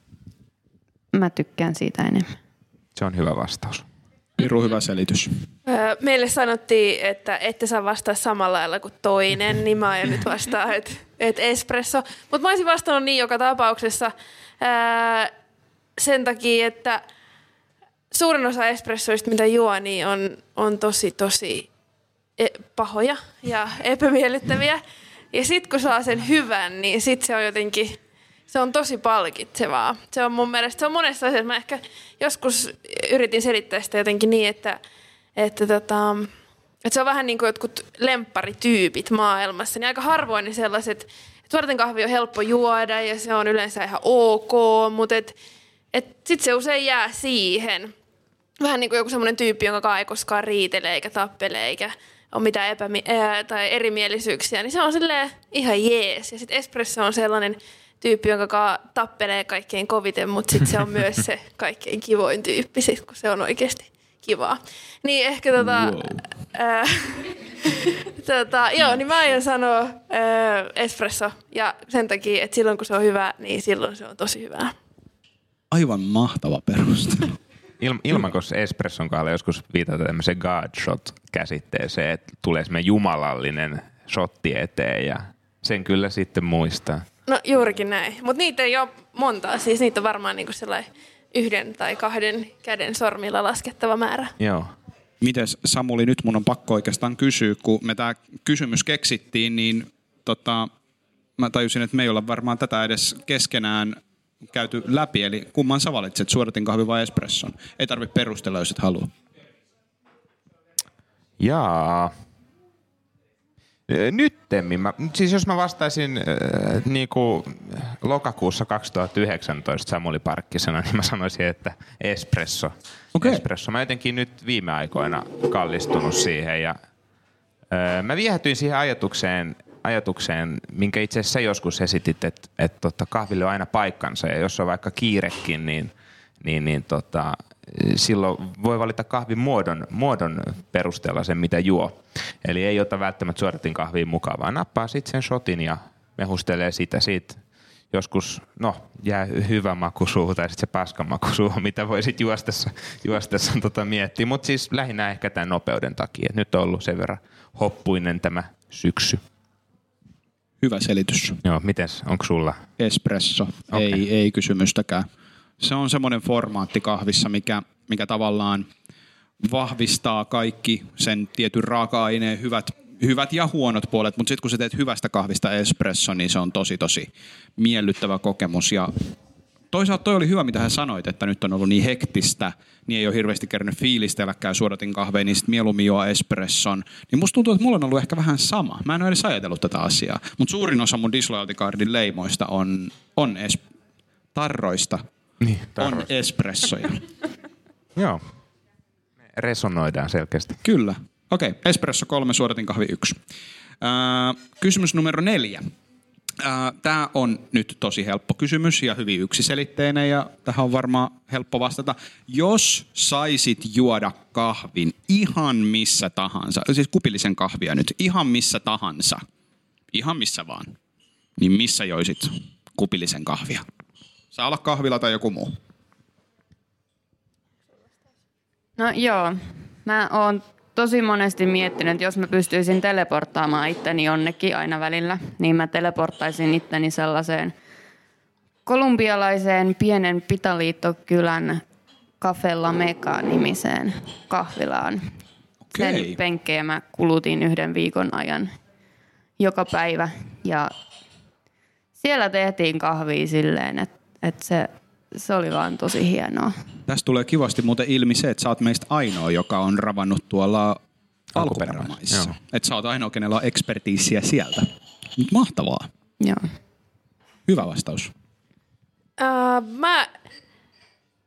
Mä tykkään siitä enemmän. Se on hyvä vastaus. Piru hyvä selitys. Öö, Meille sanottiin, että ette saa vastaa samalla lailla kuin toinen, niin mä aion nyt vastaa, että et espresso. Mutta mä olisin vastannut niin joka tapauksessa ää, sen takia, että suurin osa espressoista, mitä juo, niin on, on tosi, tosi e- pahoja ja epämiellyttäviä. Ja sitten kun saa sen hyvän, niin sitten se on jotenkin, se on tosi palkitsevaa. Se on mun mielestä, se on monessa asiassa, mä ehkä joskus yritin selittää sitä jotenkin niin, että, että, tota, että se on vähän niin kuin jotkut lempparityypit maailmassa. Niin aika harvoin ne sellaiset, että kahvi on helppo juoda ja se on yleensä ihan ok, mutta et, et sitten se usein jää siihen. Vähän niin kuin joku semmoinen tyyppi, jonka ei koskaan riitele eikä tappele eikä on mitään epämi- tai erimielisyyksiä, niin se on sille ihan jees. Ja sitten espresso on sellainen tyyppi, jonka tappelee kaikkein koviten, mutta sitten se on myös se kaikkein kivoin tyyppi, sit, kun se on oikeasti kivaa. Niin ehkä tota, wow. ää, tota, joo, niin mä aion sanoa ää, espresso. Ja sen takia, että silloin kun se on hyvä, niin silloin se on tosi hyvää. Aivan mahtava perustelu. Il, ilmakos espresson kanssa joskus viitata tämmöiseen God shot-käsitteeseen, että tulee semmoinen jumalallinen shotti eteen ja sen kyllä sitten muistaa. No juurikin näin, mutta niitä ei ole montaa, siis niitä on varmaan niinku sellainen yhden tai kahden käden sormilla laskettava määrä. Joo. Mites Samuli, nyt mun on pakko oikeastaan kysyä, kun me tämä kysymys keksittiin, niin tota, mä tajusin, että me ei olla varmaan tätä edes keskenään käyty läpi, eli kumman sä valitset, suoratin kahvi vai espresson? Ei tarvitse perustella, jos et halua. Jaa. Nyttemmin, mä, siis jos mä vastaisin äh, niin kuin lokakuussa 2019 Samuli Parkkisena, niin mä sanoisin, että espresso. Okay. Espresso. Mä jotenkin nyt viime aikoina kallistunut siihen ja äh, mä viehätyin siihen ajatukseen, ajatukseen, minkä itse asiassa joskus esitit, että, että tota, kahville on aina paikkansa ja jos on vaikka kiirekin, niin, niin, niin tota, silloin voi valita kahvin muodon, muodon perusteella sen, mitä juo. Eli ei ota välttämättä suoratin kahviin mukaan, vaan nappaa sitten sen shotin ja mehustelee sitä siitä joskus, no, jää hyvä maku suuhun tai sitten se paska maku suuhun, mitä voi sitten juostessa, juostessa tota miettiä. Mutta siis lähinnä ehkä tämän nopeuden takia. nyt on ollut sen verran hoppuinen tämä syksy. Hyvä selitys. Joo, mites, onko sulla? Espresso, okay. ei, ei kysymystäkään. Se on semmoinen formaatti kahvissa, mikä, mikä tavallaan vahvistaa kaikki sen tietyn raaka-aineen hyvät, hyvät ja huonot puolet, mutta sitten kun sä teet hyvästä kahvista espresso, niin se on tosi tosi miellyttävä kokemus ja toisaalta toi oli hyvä, mitä hän sanoit, että nyt on ollut niin hektistä, niin ei ole hirveästi kerännyt fiilistelläkään suodatin kahveen, niin sitten mieluummin juo espresson. Niin musta tuntuu, että mulla on ollut ehkä vähän sama. Mä en ole edes ajatellut tätä asiaa. Mutta suurin osa mun disloyalty leimoista on, on es- tarroista. Niin, on espressoja. Joo. Me resonoidaan selkeästi. Kyllä. Okei, okay. espresso kolme, suodatin kahvi yksi. Äh, kysymys numero neljä. Tämä on nyt tosi helppo kysymys ja hyvin yksiselitteinen ja tähän on varmaan helppo vastata. Jos saisit juoda kahvin ihan missä tahansa, siis kupillisen kahvia nyt, ihan missä tahansa, ihan missä vaan, niin missä joisit kupillisen kahvia? Saa olla kahvila tai joku muu. No joo, mä oon tosi monesti miettinyt, että jos mä pystyisin teleporttaamaan itteni jonnekin aina välillä, niin mä teleporttaisin itteni sellaiseen kolumbialaiseen pienen pitaliittokylän Cafe La nimiseen kahvilaan. Okay. Sen penkkejä mä kulutin yhden viikon ajan joka päivä ja siellä tehtiin kahvia silleen, että, että se, se oli vaan tosi hienoa. Tästä tulee kivasti muuten ilmi se, että sä oot meistä ainoa, joka on ravannut tuolla alkuperämaissa. Että sä oot ainoa, kenellä on ekspertiisiä sieltä. Mut mahtavaa. Joo. Hyvä vastaus. Uh, mä,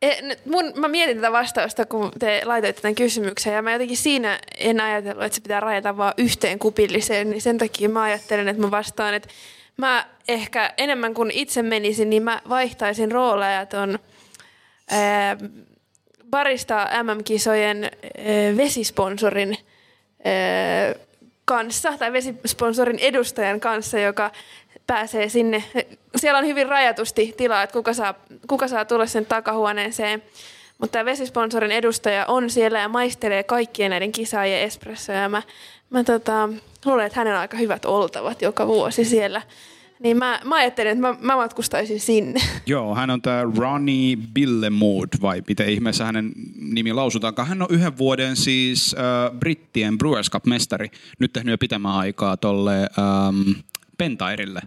e, mun, mä mietin tätä vastausta, kun te laitoitte tämän kysymyksen, ja mä jotenkin siinä en ajatellut, että se pitää rajata vaan yhteen kupilliseen, niin sen takia mä ajattelen, että mä vastaan, että mä ehkä enemmän kuin itse menisin, niin mä vaihtaisin rooleja ton ää, barista MM-kisojen ää, vesisponsorin ää, kanssa, tai vesisponsorin edustajan kanssa, joka pääsee sinne. Siellä on hyvin rajatusti tilaa, että kuka saa, kuka saa tulla sen takahuoneeseen. Mutta tämä vesisponsorin edustaja on siellä ja maistelee kaikkien näiden kisaajien espressoja. Ja mä, mä tota, luulen, että hänen on aika hyvät oltavat joka vuosi siellä Niin mä, mä ajattelin, että mä, mä matkustaisin sinne. Joo, hän on tämä Ronnie Billemord, vai miten ihmeessä hänen nimi lausutaankaan. Hän on yhden vuoden siis äh, brittien Brewers Cup-mestari. Nyt tehnyt jo pitemmän aikaa tolle ähm, Pentairille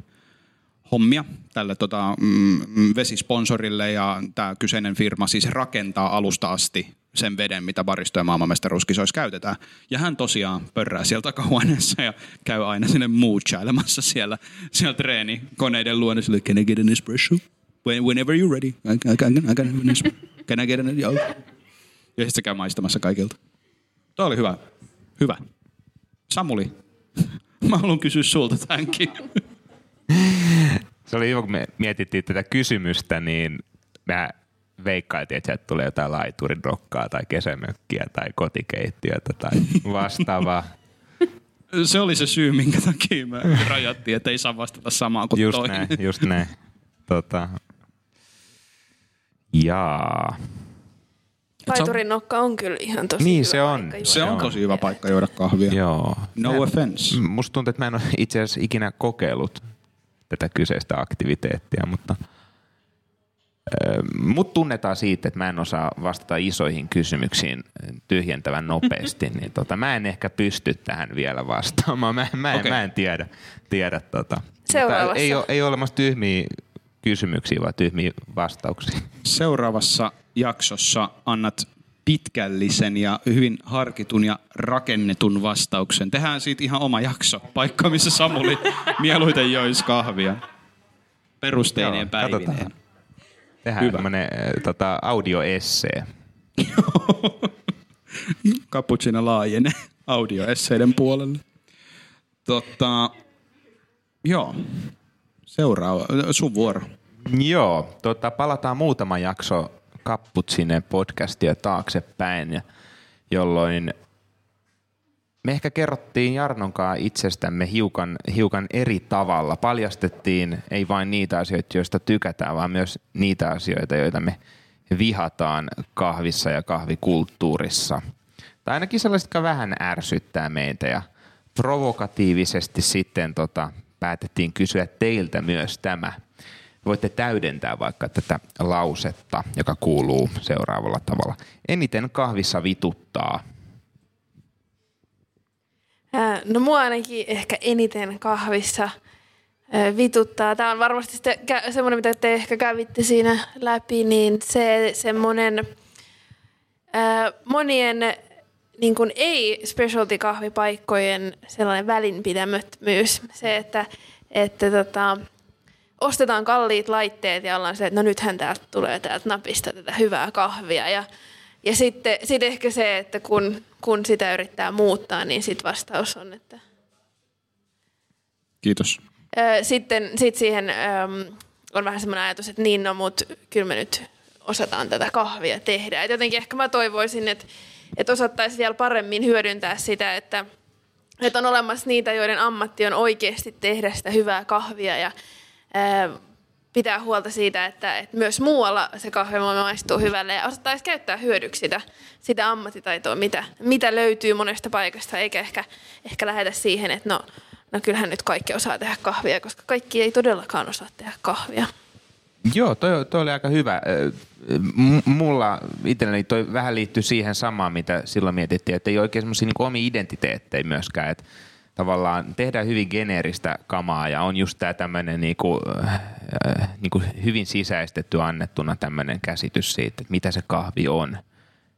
hommia tälle tota, mm, vesisponsorille ja tämä kyseinen firma siis rakentaa alusta asti sen veden, mitä baristojen maailmanmestaruuskisoissa käytetään. Ja hän tosiaan pörrää sieltä takahuoneessa ja käy aina sinne moochailemassa siellä, siellä treenikoneiden luona sille, can I get an espresso? When, whenever you're ready. I, I, can, I can, have an. Can I get an espresso? Ja sitten se käy maistamassa kaikilta. Tuo oli hyvä. Hyvä. Samuli, mä haluan kysyä sulta tämänkin. Se oli hyvä, kun me mietittiin tätä kysymystä, niin mä veikkailtiin, että sieltä tulee jotain laituridokkaa tai kesämökkiä tai kotikeittiötä tai vastaavaa. Se oli se syy, minkä takia me rajattiin, että ei saa vastata samaan kuin just toinen. näin, just näin. Tota, jaa. Laiturin nokka on kyllä ihan tosi Niin, hyvä se on. paikka. Se on tosi hyvä paikka juoda kahvia. Joo. No Mä- offense. Musta tuntuu, että mä en ole itse asiassa ikinä kokeillut tätä kyseistä aktiviteettia, mutta mut tunnetaan siitä, että mä en osaa vastata isoihin kysymyksiin tyhjentävän nopeasti, niin tota, mä en ehkä pysty tähän vielä vastaamaan. Mä, mä, en, Okei. mä en tiedä. tiedä tota. Seuraavassa. Ei ole, ei ole olemassa tyhmiä kysymyksiä, vaan tyhmiä vastauksia. Seuraavassa jaksossa annat pitkällisen ja hyvin harkitun ja rakennetun vastauksen. Tehdään siitä ihan oma jakso. Paikka, missä Samuli mieluiten joisi kahvia. Perusteineen Joo, päivineen. katsotaan. Tehdään Hyvä. tämmöinen tota, audioessee. Cappuccino laajene audioesseiden puolelle. Tota, joo. Seuraava. Sun vuoro. Joo, tota, palataan muutama jakso Kapputsinen podcastia taaksepäin, ja- jolloin me ehkä kerrottiin Jarnonkaan itsestämme hiukan, hiukan eri tavalla. Paljastettiin ei vain niitä asioita, joista tykätään, vaan myös niitä asioita, joita me vihataan kahvissa ja kahvikulttuurissa. Tai ainakin sellaiset, jotka vähän ärsyttää meitä ja provokatiivisesti sitten tota, päätettiin kysyä teiltä myös tämä. Voitte täydentää vaikka tätä lausetta, joka kuuluu seuraavalla tavalla. Eniten kahvissa vituttaa. No mua ainakin ehkä eniten kahvissa vituttaa. Tämä on varmasti semmoinen, mitä te ehkä kävitte siinä läpi, niin se semmoinen monien niin kuin ei specialty kahvipaikkojen sellainen välinpitämättömyys. Se, että, että tota, ostetaan kalliit laitteet ja ollaan se, että no nythän täältä tulee täältä napista tätä hyvää kahvia. Ja, ja sitten sit ehkä se, että kun, kun sitä yrittää muuttaa, niin sitten vastaus on, että Kiitos. Sitten sit siihen on vähän semmoinen ajatus, että niin no, mutta kyllä me nyt osataan tätä kahvia tehdä. Et jotenkin ehkä mä toivoisin, että, että osattaisiin vielä paremmin hyödyntää sitä, että, että on olemassa niitä, joiden ammatti on oikeasti tehdä sitä hyvää kahvia ja pitää huolta siitä, että, että myös muualla se kahvi maistuu hyvälle ja osattaisiin käyttää hyödyksi sitä, sitä ammattitaitoa, mitä, mitä löytyy monesta paikasta, eikä ehkä, ehkä lähetä siihen, että no, no kyllähän nyt kaikki osaa tehdä kahvia, koska kaikki ei todellakaan osaa tehdä kahvia. Joo, toi, toi oli aika hyvä. Mulla itselleni toi vähän liittyy siihen samaan, mitä silloin mietittiin, että ei oikein semmoisia niin omia identiteettejä myöskään, että tavallaan tehdään hyvin geneeristä kamaa ja on just tämä tämmöinen niinku, äh, niinku hyvin sisäistetty annettuna tämmöinen käsitys siitä, että mitä se kahvi on.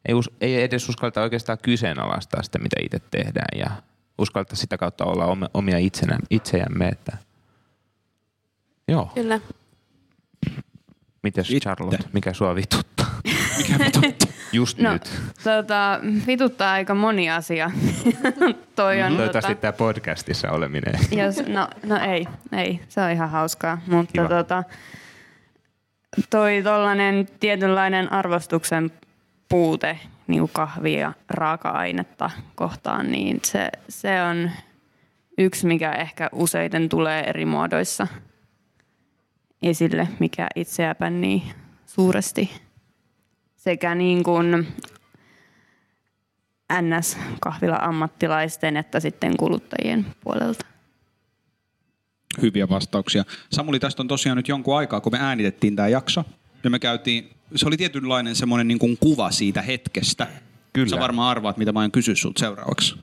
Ei, us, ei edes uskalta oikeastaan kyseenalaistaa sitä, mitä itse tehdään ja uskalta sitä kautta olla om- omia itsenä, itseämme. Että... Joo. Kyllä. Mites. Charlotte, mikä sua vituttaa? Mikä vituttaa? Just No, nyt. tota, vituttaa aika moni asia. Toi on, Toivottavasti tota, tämä podcastissa oleminen. jos, no, no ei, ei, se on ihan hauskaa. Mutta Kiva. tota, toi tollanen tietynlainen arvostuksen puute niin kuin kahvia ja raaka-ainetta kohtaan, niin se, se on yksi, mikä ehkä useiten tulee eri muodoissa esille, mikä itseä pännii suuresti. Sekä niin kuin NS-kahvila-ammattilaisten että sitten kuluttajien puolelta. Hyviä vastauksia. Samuli, tästä on tosiaan nyt jonkun aikaa, kun me äänitettiin tämä jakso. Ja me käytiin, se oli tietynlainen semmoinen niin kuin kuva siitä hetkestä. Kyllä. Sä varmaan arvaat, mitä mä aion kysyä sulta seuraavaksi.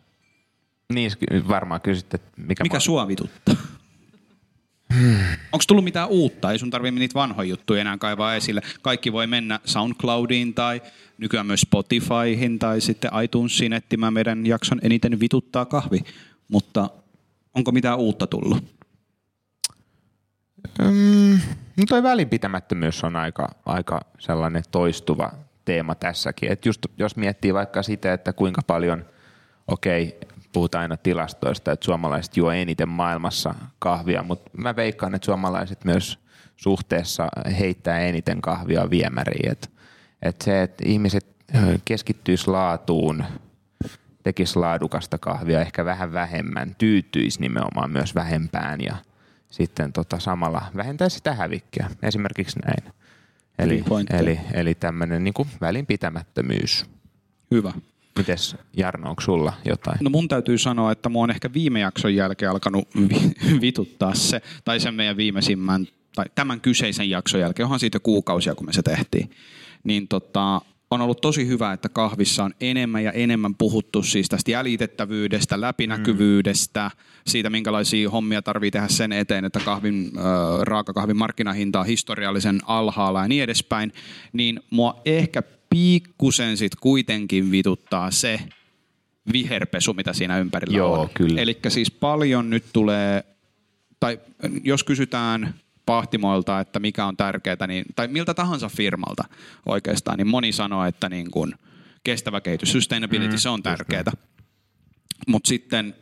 Niin, varmaan kysytte, että mikä, Mikä mä... sua vituttaa? Onko tullut mitään uutta? Ei sun tarvitse niitä vanhoja juttuja enää kaivaa esille. Kaikki voi mennä SoundCloudiin tai nykyään myös Spotifyhin tai sitten iTunesiin etsimään meidän jakson eniten vituttaa kahvi. Mutta onko mitään uutta tullut? Mm, no toi välinpitämättömyys on aika, aika sellainen toistuva teema tässäkin. Et just jos miettii vaikka sitä, että kuinka paljon, okei, okay, puhutaan aina tilastoista, että suomalaiset juo eniten maailmassa kahvia, mutta mä veikkaan, että suomalaiset myös suhteessa heittää eniten kahvia viemäriin. Et, et se, että ihmiset keskittyisi laatuun, tekisi laadukasta kahvia ehkä vähän vähemmän, tyytyisi nimenomaan myös vähempään ja sitten tota samalla vähentää sitä hävikkiä. Esimerkiksi näin. Eli, eli, eli tämmöinen niin välinpitämättömyys. Hyvä. Mites Jarno, onko sulla jotain? No mun täytyy sanoa, että mua on ehkä viime jakson jälkeen alkanut vituttaa se, tai sen meidän viimeisimmän, tai tämän kyseisen jakson jälkeen, onhan siitä kuukausia, kun me se tehtiin. Niin tota, on ollut tosi hyvä, että kahvissa on enemmän ja enemmän puhuttu siis tästä jäljitettävyydestä, läpinäkyvyydestä, siitä minkälaisia hommia tarvii tehdä sen eteen, että kahvin, äh, raakakahvin markkinahinta on historiallisen alhaalla ja niin edespäin, niin mua ehkä pikkusen sit kuitenkin vituttaa se viherpesu, mitä siinä ympärillä Joo, on. kyllä. Eli siis paljon nyt tulee, tai jos kysytään pahtimoilta, että mikä on tärkeää, niin, tai miltä tahansa firmalta oikeastaan, niin moni sanoo, että niin kuin kestävä kehitys, sustainability, mm, se on tärkeää. Mutta sitten,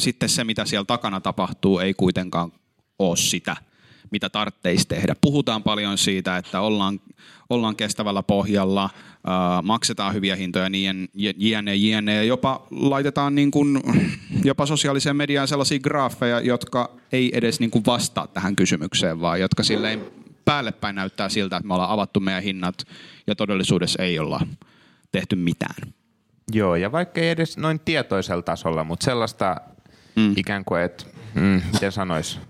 sitten se, mitä siellä takana tapahtuu, ei kuitenkaan ole sitä, mitä tarvitsisi tehdä. Puhutaan paljon siitä, että ollaan, ollaan kestävällä pohjalla, äh, maksetaan hyviä hintoja, niin jne, jne. Ja jopa laitetaan niin kuin, jopa sosiaaliseen mediaan sellaisia graafeja, jotka ei edes niin kuin vastaa tähän kysymykseen, vaan jotka silleen päälle päin näyttää siltä, että me ollaan avattu meidän hinnat ja todellisuudessa ei olla tehty mitään. Joo, ja vaikka ei edes noin tietoisella tasolla, mutta sellaista mm. ikään kuin, että mm, miten sanois,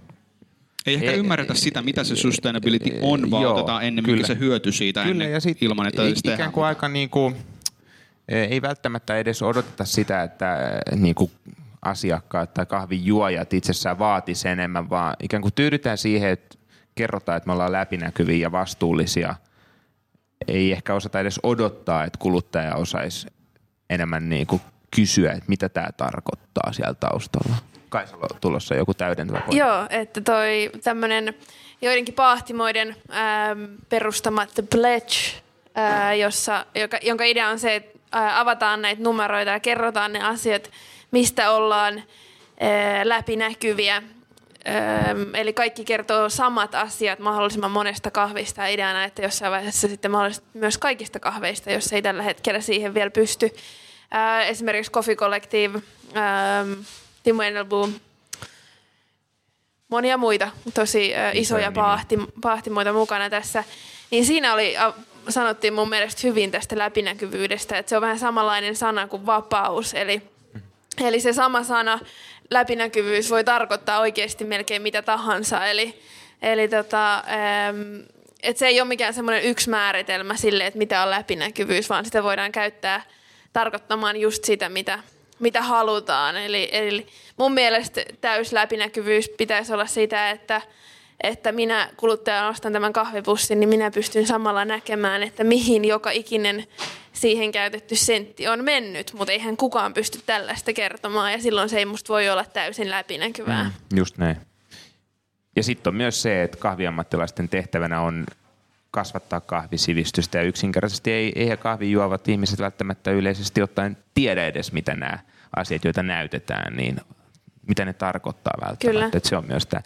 ei ehkä e, ymmärretä sitä, mitä se sustainability on, vaan joo, otetaan ennemminkin kyllä. se hyöty siitä kyllä, ennen, ja sit ilman, että ikään tehdään. kuin aika niin kuin, e, ei välttämättä edes odoteta sitä, että niin kuin asiakkaat tai kahvijuojat itsessään vaatisi enemmän, vaan ikään kuin tyydytään siihen, että kerrotaan, että me ollaan läpinäkyviä ja vastuullisia. Ei ehkä osata edes odottaa, että kuluttaja osaisi enemmän niin kuin kysyä, että mitä tämä tarkoittaa siellä taustalla. Kaisalla tulossa joku täydentävä pointti. Joo, että toi tämmöinen joidenkin pahtimoiden ähm, perustama The Pledge, äh, jossa, joka, jonka idea on se, että äh, avataan näitä numeroita ja kerrotaan ne asiat, mistä ollaan äh, läpinäkyviä. Ähm, eli kaikki kertoo samat asiat mahdollisimman monesta kahvista ideana, että jossain vaiheessa sitten mahdollisesti myös kaikista kahveista, jos ei tällä hetkellä siihen vielä pysty. Äh, esimerkiksi Coffee Collective, ähm, Timo Enelboom, monia muita tosi äh, isoja paahti, pahtimoita mukana tässä. Niin siinä oli, äh, sanottiin mun mielestä hyvin tästä läpinäkyvyydestä, että se on vähän samanlainen sana kuin vapaus. Eli, eli se sama sana, läpinäkyvyys, voi tarkoittaa oikeasti melkein mitä tahansa. Eli, eli tota, ähm, et se ei ole mikään semmoinen yksi määritelmä sille, että mitä on läpinäkyvyys, vaan sitä voidaan käyttää tarkoittamaan just sitä, mitä, mitä halutaan. Eli, eli mun mielestä täys läpinäkyvyys pitäisi olla sitä, että, että minä kuluttajan ostan tämän kahvipussin, niin minä pystyn samalla näkemään, että mihin joka ikinen siihen käytetty sentti on mennyt, mutta eihän kukaan pysty tällaista kertomaan ja silloin se ei musta voi olla täysin läpinäkyvää. Mm, just näin. Ja sitten on myös se, että kahviammattilaisten tehtävänä on kasvattaa kahvisivistystä ja yksinkertaisesti ei, eihän kahvijuovat ihmiset välttämättä yleisesti ottaen tiedä edes, mitä nämä asiat, joita näytetään, niin mitä ne tarkoittaa välttämättä. Kyllä. Että se on myös tämä.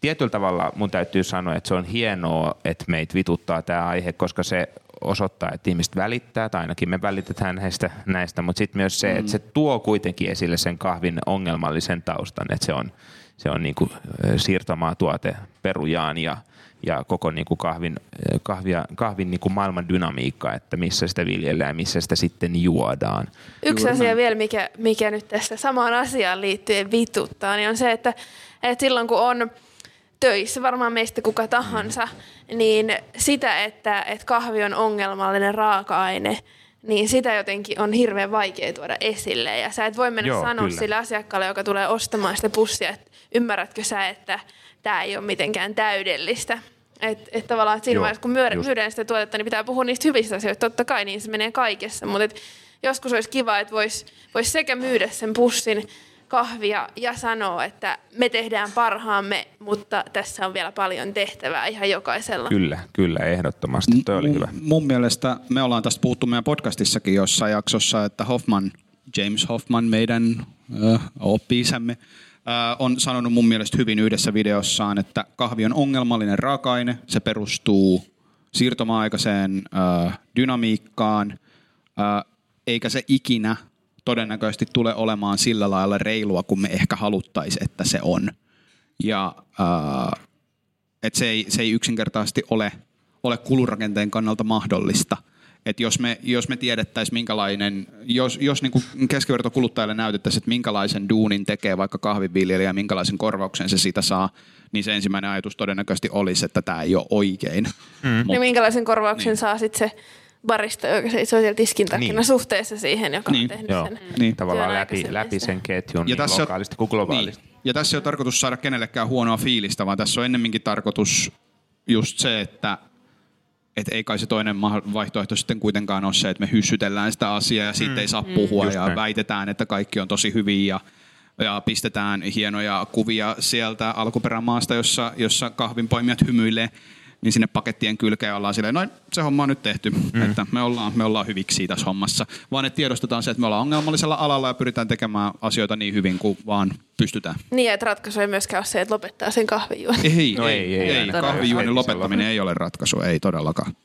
Tietyllä tavalla mun täytyy sanoa, että se on hienoa, että meitä vituttaa tämä aihe, koska se osoittaa, että ihmiset välittää, tai ainakin me välitetään näistä, näistä mutta sitten myös se, mm. että se tuo kuitenkin esille sen kahvin ongelmallisen taustan, että se on, se on niin kuin siirtomaa tuote perujaan ja ja koko niin kuin kahvin, kahvia, kahvin niin kuin maailman dynamiikka, että missä sitä viljellään ja missä sitä sitten juodaan. Yksi Juuri asia näin. vielä, mikä, mikä nyt tässä samaan asiaan liittyen vituttaa, niin on se, että että silloin kun on töissä, varmaan meistä kuka tahansa, niin sitä, että, että kahvi on ongelmallinen raaka-aine, niin sitä jotenkin on hirveän vaikea tuoda esille. Ja sä et voi mennä Joo, sanoa kyllä. sille asiakkaalle, joka tulee ostamaan sitä pussia, että ymmärrätkö sä, että tämä ei ole mitenkään täydellistä. Että et tavallaan että siinä Joo, vaiheessa, kun myydään, just. myydään sitä tuotetta, niin pitää puhua niistä hyvistä asioista. Totta kai niin se menee kaikessa, mutta et joskus olisi kiva, että voisi vois sekä myydä sen pussin kahvia ja sanoa, että me tehdään parhaamme, mutta tässä on vielä paljon tehtävää ihan jokaisella. Kyllä, kyllä, ehdottomasti. Toi oli hyvä. Mun mielestä me ollaan tästä puhuttu meidän podcastissakin jossain jaksossa, että Hoffman, James Hoffman, meidän äh, oppi-isämme, on sanonut mun mielestä hyvin yhdessä videossaan, että kahvi on ongelmallinen raaka-aine. Se perustuu siirtomaaikaiseen äh, dynamiikkaan, äh, eikä se ikinä todennäköisesti tule olemaan sillä lailla reilua, kuin me ehkä haluttaisiin, että se on. Ja äh, et se, ei, se ei yksinkertaisesti ole, ole kulurakenteen kannalta mahdollista. Et jos me, jos me tiedettäisiin minkälainen, jos, jos niin keskivertokuluttajalle näytettäisiin, että minkälaisen duunin tekee vaikka kahvinviljelijä ja minkälaisen korvauksen se siitä saa, niin se ensimmäinen ajatus todennäköisesti olisi, että tämä ei ole oikein. Mm. Niin minkälaisen korvauksen niin. saa sitten se barista, joka seisoo siellä tiskin takana Niin. suhteessa siihen, joka Niin. on tehnyt Joo, sen Niin. tavallaan läpi, läpi sen ketjun Ja niin lokaalisti kuin globaalisti. Niin. Ja tässä ei ole tarkoitus saada kenellekään huonoa fiilistä, vaan tässä on ennemminkin tarkoitus just se, että et ei kai se toinen vaihtoehto sitten kuitenkaan ole se, että me hyssytellään sitä asiaa ja siitä ei saa puhua Just ja näin. väitetään, että kaikki on tosi hyviä ja, ja pistetään hienoja kuvia sieltä alkuperämaasta, jossa, jossa kahvinpoimijat hymyilee niin sinne pakettien kylkeen ollaan silleen, noin se homma on nyt tehty, mm. että me ollaan, me ollaan hyviksi tässä hommassa. Vaan että tiedostetaan se, että me ollaan ongelmallisella alalla ja pyritään tekemään asioita niin hyvin kuin vaan pystytään. Niin, että ratkaisu ei myöskään ole se, että lopettaa sen kahvijuon. Ei, No ei, ei, ei, ei ei. se lopettaminen ei ole ratkaisu, ei todellakaan.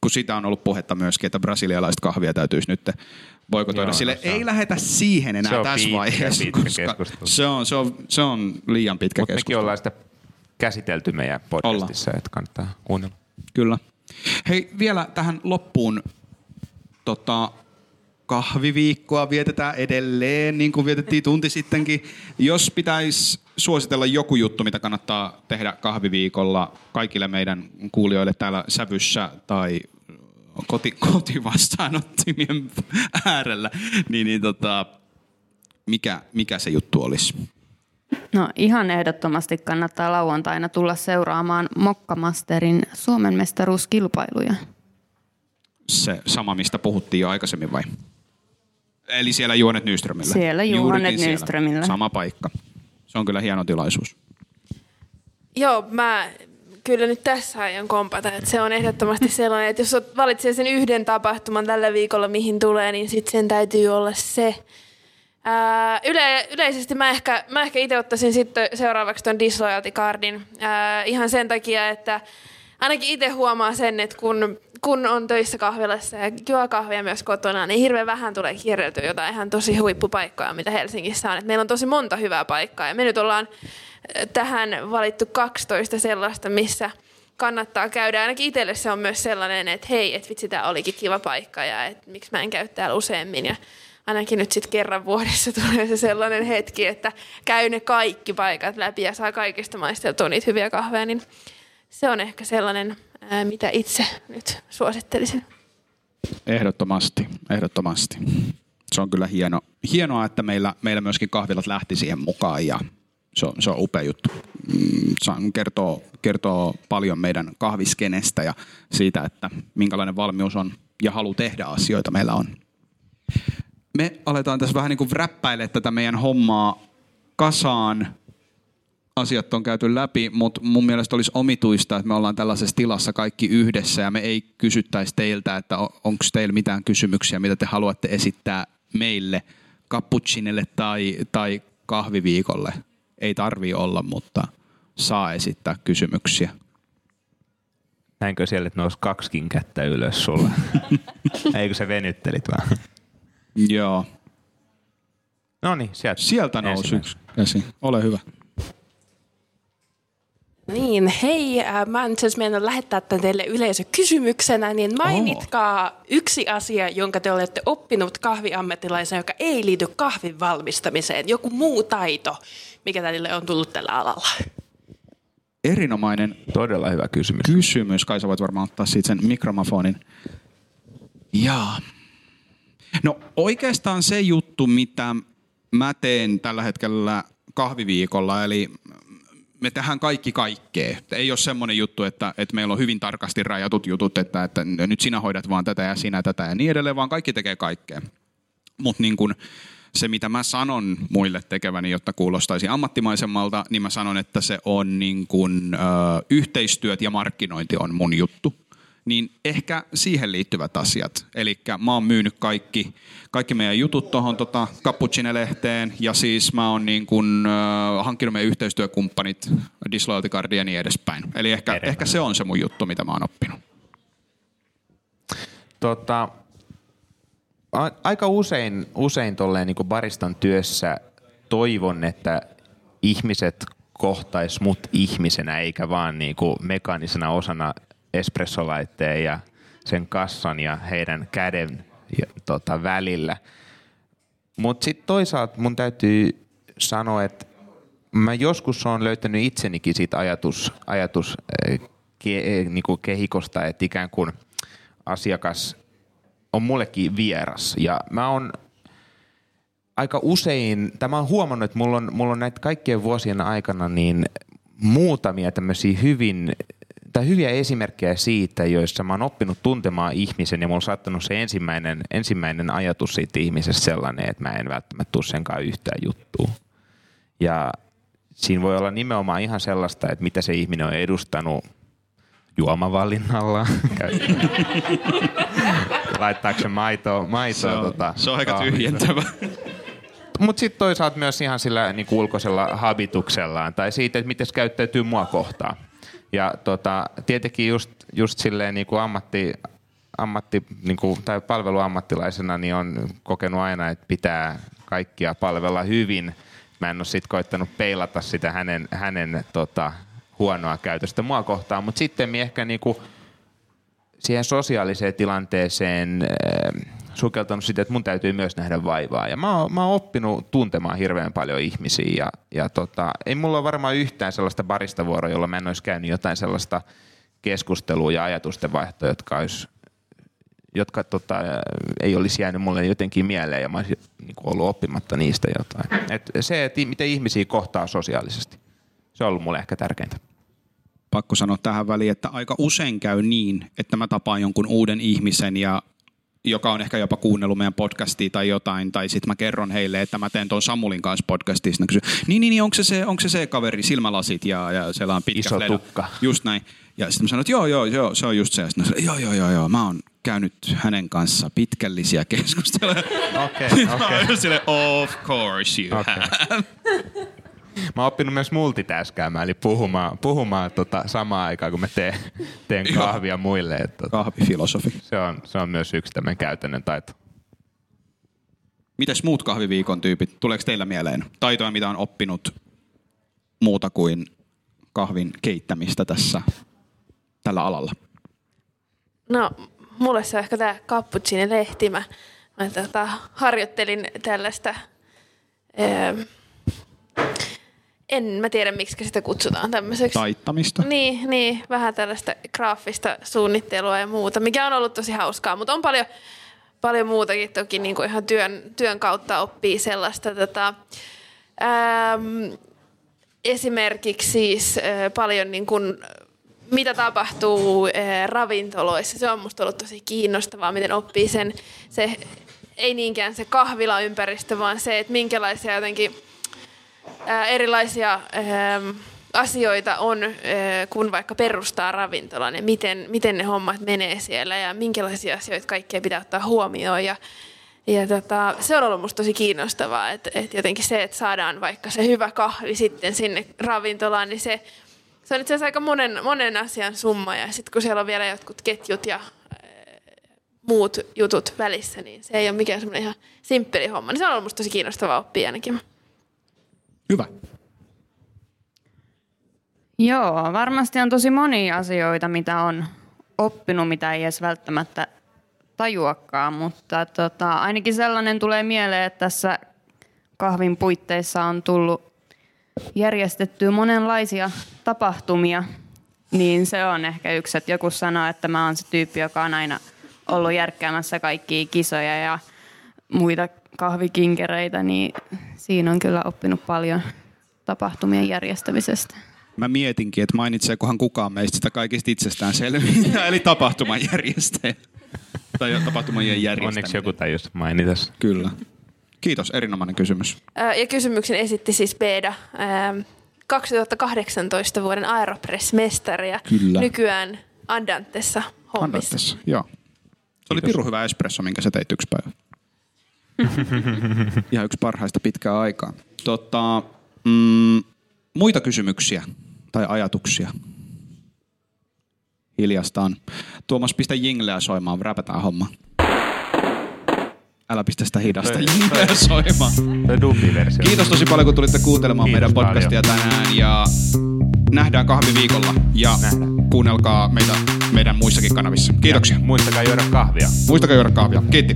Kun sitä on ollut puhetta myöskin, että brasilialaista kahvia täytyisi nyt boikotoida. Joo, Sille no se on- ei lähetä siihen enää tässä pitkä, vaiheessa, pitkä koska se on, se, on, se on liian pitkä Mutta mekin keskustelu. ollaan sitä käsitelty meidän podcastissa, että kannattaa kuunnella. Kyllä. Hei, vielä tähän loppuun. Tota, kahviviikkoa vietetään edelleen, niin kuin vietettiin tunti sittenkin. Jos pitäisi suositella joku juttu, mitä kannattaa tehdä kahviviikolla kaikille meidän kuulijoille täällä Sävyssä tai koti, kotivastaanottimien äärellä, niin, niin tota, mikä, mikä se juttu olisi? No ihan ehdottomasti kannattaa lauantaina tulla seuraamaan Mokkamasterin Suomen mestaruuskilpailuja. Se sama, mistä puhuttiin jo aikaisemmin vai? Eli siellä Juonet Nyströmillä. Siellä siellä. Nyströmillä. Sama paikka. Se on kyllä hieno tilaisuus. Joo, mä kyllä nyt tässä aion kompata, että se on ehdottomasti sellainen, että jos oot- valitsee sen yhden tapahtuman tällä viikolla, mihin tulee, niin sitten sen täytyy olla se. Yle, yleisesti mä ehkä, mä ehkä itse ottaisin sitten seuraavaksi ton disloyalty cardin ää, ihan sen takia, että ainakin itse huomaa sen, että kun, kun on töissä kahvilassa ja juo kahvia myös kotona, niin hirveän vähän tulee kierreltyä jotain ihan tosi huippupaikkoja, mitä Helsingissä on. Et meillä on tosi monta hyvää paikkaa ja me nyt ollaan äh, tähän valittu 12 sellaista, missä kannattaa käydä. Ainakin itselle se on myös sellainen, että hei, että vitsi, tämä olikin kiva paikka ja että miksi mä en käy täällä useammin. Ja ainakin nyt sitten kerran vuodessa tulee se sellainen hetki, että käy ne kaikki paikat läpi ja saa kaikista maisteltua niitä hyviä kahveja, niin se on ehkä sellainen, ää, mitä itse nyt suosittelisin. Ehdottomasti, ehdottomasti. Se on kyllä hieno, hienoa, että meillä, meillä myöskin kahvilat lähti siihen mukaan ja se on, se on upea juttu. Mm, Se kertoo, kertoo paljon meidän kahviskenestä ja siitä, että minkälainen valmius on ja halu tehdä asioita meillä on. Me aletaan tässä vähän niin kuin räppäile tätä meidän hommaa kasaan. Asiat on käyty läpi, mutta mun mielestä olisi omituista, että me ollaan tällaisessa tilassa kaikki yhdessä ja me ei kysyttäisi teiltä, että onko teillä mitään kysymyksiä, mitä te haluatte esittää meille, cappuccinelle tai, tai kahviviikolle. Ei tarvi olla, mutta saa esittää kysymyksiä. Näinkö siellä, että nousi kaksikin kättä ylös sulla? Eikö se venyttelit vaan? Joo. No niin, sieltä. Sieltä nousi yksi käsi. Ole hyvä. Niin, hei, äh, mä en siis mennä lähettää tämän teille yleisökysymyksenä, niin mainitkaa oh. yksi asia, jonka te olette oppinut kahviammattilaisen, joka ei liity kahvin valmistamiseen. Joku muu taito, mikä teille on tullut tällä alalla? Erinomainen Todella hyvä kysymys. kysymys. Kai sä voit varmaan ottaa siitä sen mikrofonin. Jaa. No oikeastaan se juttu, mitä mä teen tällä hetkellä kahviviikolla, eli me tehdään kaikki kaikkea. Ei ole semmoinen juttu, että, että meillä on hyvin tarkasti rajatut jutut, että, että nyt sinä hoidat vaan tätä ja sinä tätä ja niin edelleen, vaan kaikki tekee kaikkea. Mutta niin kun se, mitä mä sanon muille tekeväni, jotta kuulostaisi ammattimaisemmalta, niin mä sanon, että se on niin kun, ö, yhteistyöt ja markkinointi on mun juttu. Niin ehkä siihen liittyvät asiat. Eli mä oon myynyt kaikki, kaikki meidän jutut tuohon tota, Cappuccine-lehteen ja siis mä oon niin kun, ö, hankkinut meidän yhteistyökumppanit, Disloyalty Card ja niin edespäin. Eli ehkä, ehkä se on se mun juttu, mitä mä oon oppinut. Tota, a- aika usein, usein tolleen niin baristan työssä toivon, että ihmiset kohtais mut ihmisenä eikä vaan niin kuin mekaanisena osana espressolaitteen ja sen kassan ja heidän käden ja, tota, välillä. Mutta sitten toisaalta mun täytyy sanoa, että mä joskus on löytänyt itsenikin siitä ajatus, ajatus eh, ke, eh, niinku kehikosta, että ikään kuin asiakas on mullekin vieras. Ja mä oon aika usein, tämä on huomannut, että mulla on, mulla on näitä kaikkien vuosien aikana niin muutamia tämmöisiä hyvin, tai hyviä esimerkkejä siitä, joissa mä oon oppinut tuntemaan ihmisen ja mulla on saattanut se ensimmäinen, ensimmäinen ajatus siitä ihmisestä sellainen, että mä en välttämättä tule senkaan yhtään juttua. Ja siinä voi olla nimenomaan ihan sellaista, että mitä se ihminen on edustanut juomavalinnalla. Laittaako se maitoa, maitoa Se on, tota, se on aika tyhjentävä. Mutta sitten toisaalta myös ihan sillä niin ulkoisella habituksellaan tai siitä, että miten se käyttäytyy mua kohtaan. Ja tota, tietenkin just, just silleen niin kuin ammatti, ammatti niin kuin, tai palveluammattilaisena niin on kokenut aina, että pitää kaikkia palvella hyvin. Mä en ole sitten koittanut peilata sitä hänen, hänen tota, huonoa käytöstä mua kohtaan, mutta sitten ehkä niinku siihen sosiaaliseen tilanteeseen äh, sukeltanut sitä, että mun täytyy myös nähdä vaivaa. Ja mä oon, mä oon oppinut tuntemaan hirveän paljon ihmisiä ja, ja tota, ei mulla ole varmaan yhtään sellaista baristavuoroa, jolla mä en olisi käynyt jotain sellaista keskustelua ja ajatusten vaihtoa, jotka olisi jotka tota, ei olisi jäänyt mulle jotenkin mieleen ja mä olisin niin kuin ollut oppimatta niistä jotain. Et se, että miten ihmisiä kohtaa sosiaalisesti, se on ollut mulle ehkä tärkeintä. pakko sanoa tähän väliin, että aika usein käy niin, että mä tapaan jonkun uuden ihmisen ja joka on ehkä jopa kuunnellut meidän podcastia tai jotain, tai sitten mä kerron heille, että mä teen tuon Samulin kanssa ne kysyy, niin, niin, niin onko, se se, onko se se kaveri, silmälasit ja, ja siellä on pitkä Iso fleda. tukka. Just näin. Ja sitten mä sanoin, että joo, joo, joo, se on just se. Sitten mä sanoin, joo, joo, joo, joo, mä oon käynyt hänen kanssa pitkällisiä keskusteluja. Okei, Mä oon just silleen, of course you Okei. have. Mä oon oppinut myös multitaskaamaan, eli puhumaan, puhumaan tota samaan aikaan, kun mä teen, teen kahvia muille. Et, tota, Kahvifilosofi. se, on, se on myös yksi tämmöinen käytännön taito. Mites muut kahviviikon tyypit? Tuleeko teillä mieleen taitoja, mitä on oppinut muuta kuin kahvin keittämistä tässä tällä alalla? No, mulle se on ehkä tämä Cappuccine-lehti. Mä, mä tota, harjoittelin tällaista, ää, en mä tiedä miksi sitä kutsutaan tämmöiseksi. Taittamista? Niin, niin, vähän tällaista graafista suunnittelua ja muuta, mikä on ollut tosi hauskaa, mutta on paljon, paljon muutakin toki niin kuin ihan työn, työn kautta oppii sellaista. Tota, äm, esimerkiksi siis äh, paljon niin kuin, mitä tapahtuu äh, ravintoloissa. Se on musta ollut tosi kiinnostavaa, miten oppii sen, se, ei niinkään se kahvilaympäristö, vaan se, että minkälaisia jotenkin erilaisia ää, asioita on, kun vaikka perustaa ravintolan ja miten, miten ne hommat menee siellä ja minkälaisia asioita kaikkea pitää ottaa huomioon. Ja, ja tota, se on ollut musta tosi kiinnostavaa, että, että jotenkin se, että saadaan vaikka se hyvä kahvi sitten sinne ravintolaan, niin se, se on itse asiassa aika monen, monen asian summa. Ja sitten kun siellä on vielä jotkut ketjut ja muut jutut välissä, niin se ei ole mikään semmoinen ihan simppeli homma. Niin se on ollut musta tosi kiinnostavaa oppia ainakin. Hyvä. Joo, varmasti on tosi monia asioita, mitä on oppinut, mitä ei edes välttämättä tajuakaan, mutta tota, ainakin sellainen tulee mieleen, että tässä kahvin puitteissa on tullut järjestettyä monenlaisia tapahtumia, niin se on ehkä yksi, että joku sanoo, että mä oon se tyyppi, joka on aina ollut järkkäämässä kaikkia kisoja ja muita kahvikinkereitä, niin siinä on kyllä oppinut paljon tapahtumien järjestämisestä. Mä mietinkin, että mainitseekohan kukaan meistä sitä kaikista itsestään selviää, eli tapahtuman järjestäjä. tai tapahtuman järjestäminen. Onneksi joku tajus mainita. Kyllä. Kiitos, erinomainen kysymys. Ja kysymyksen esitti siis Beda, 2018 vuoden Aeropress-mestari ja Kyllä. nykyään Andantessa hommissa. Andantessa, joo. Se oli pirun hyvä espresso, minkä sä teit yksi päivä. Ihan yksi parhaista pitkää aikaa. Tota, mm, muita kysymyksiä tai ajatuksia? Hiljasta on. Tuomas, pistä jingleä soimaan, räpätään homma. Älä pistä sitä hidasta jingleä soimaan. Kiitos tosi paljon, kun tulitte kuuntelemaan Kiitos meidän podcastia tänään ja nähdään kahviviikolla ja Nähdään. kuunnelkaa meitä meidän muissakin kanavissa. Kiitoksia. Ja muistakaa juoda kahvia. Muistakaa juoda kahvia. Kiitti.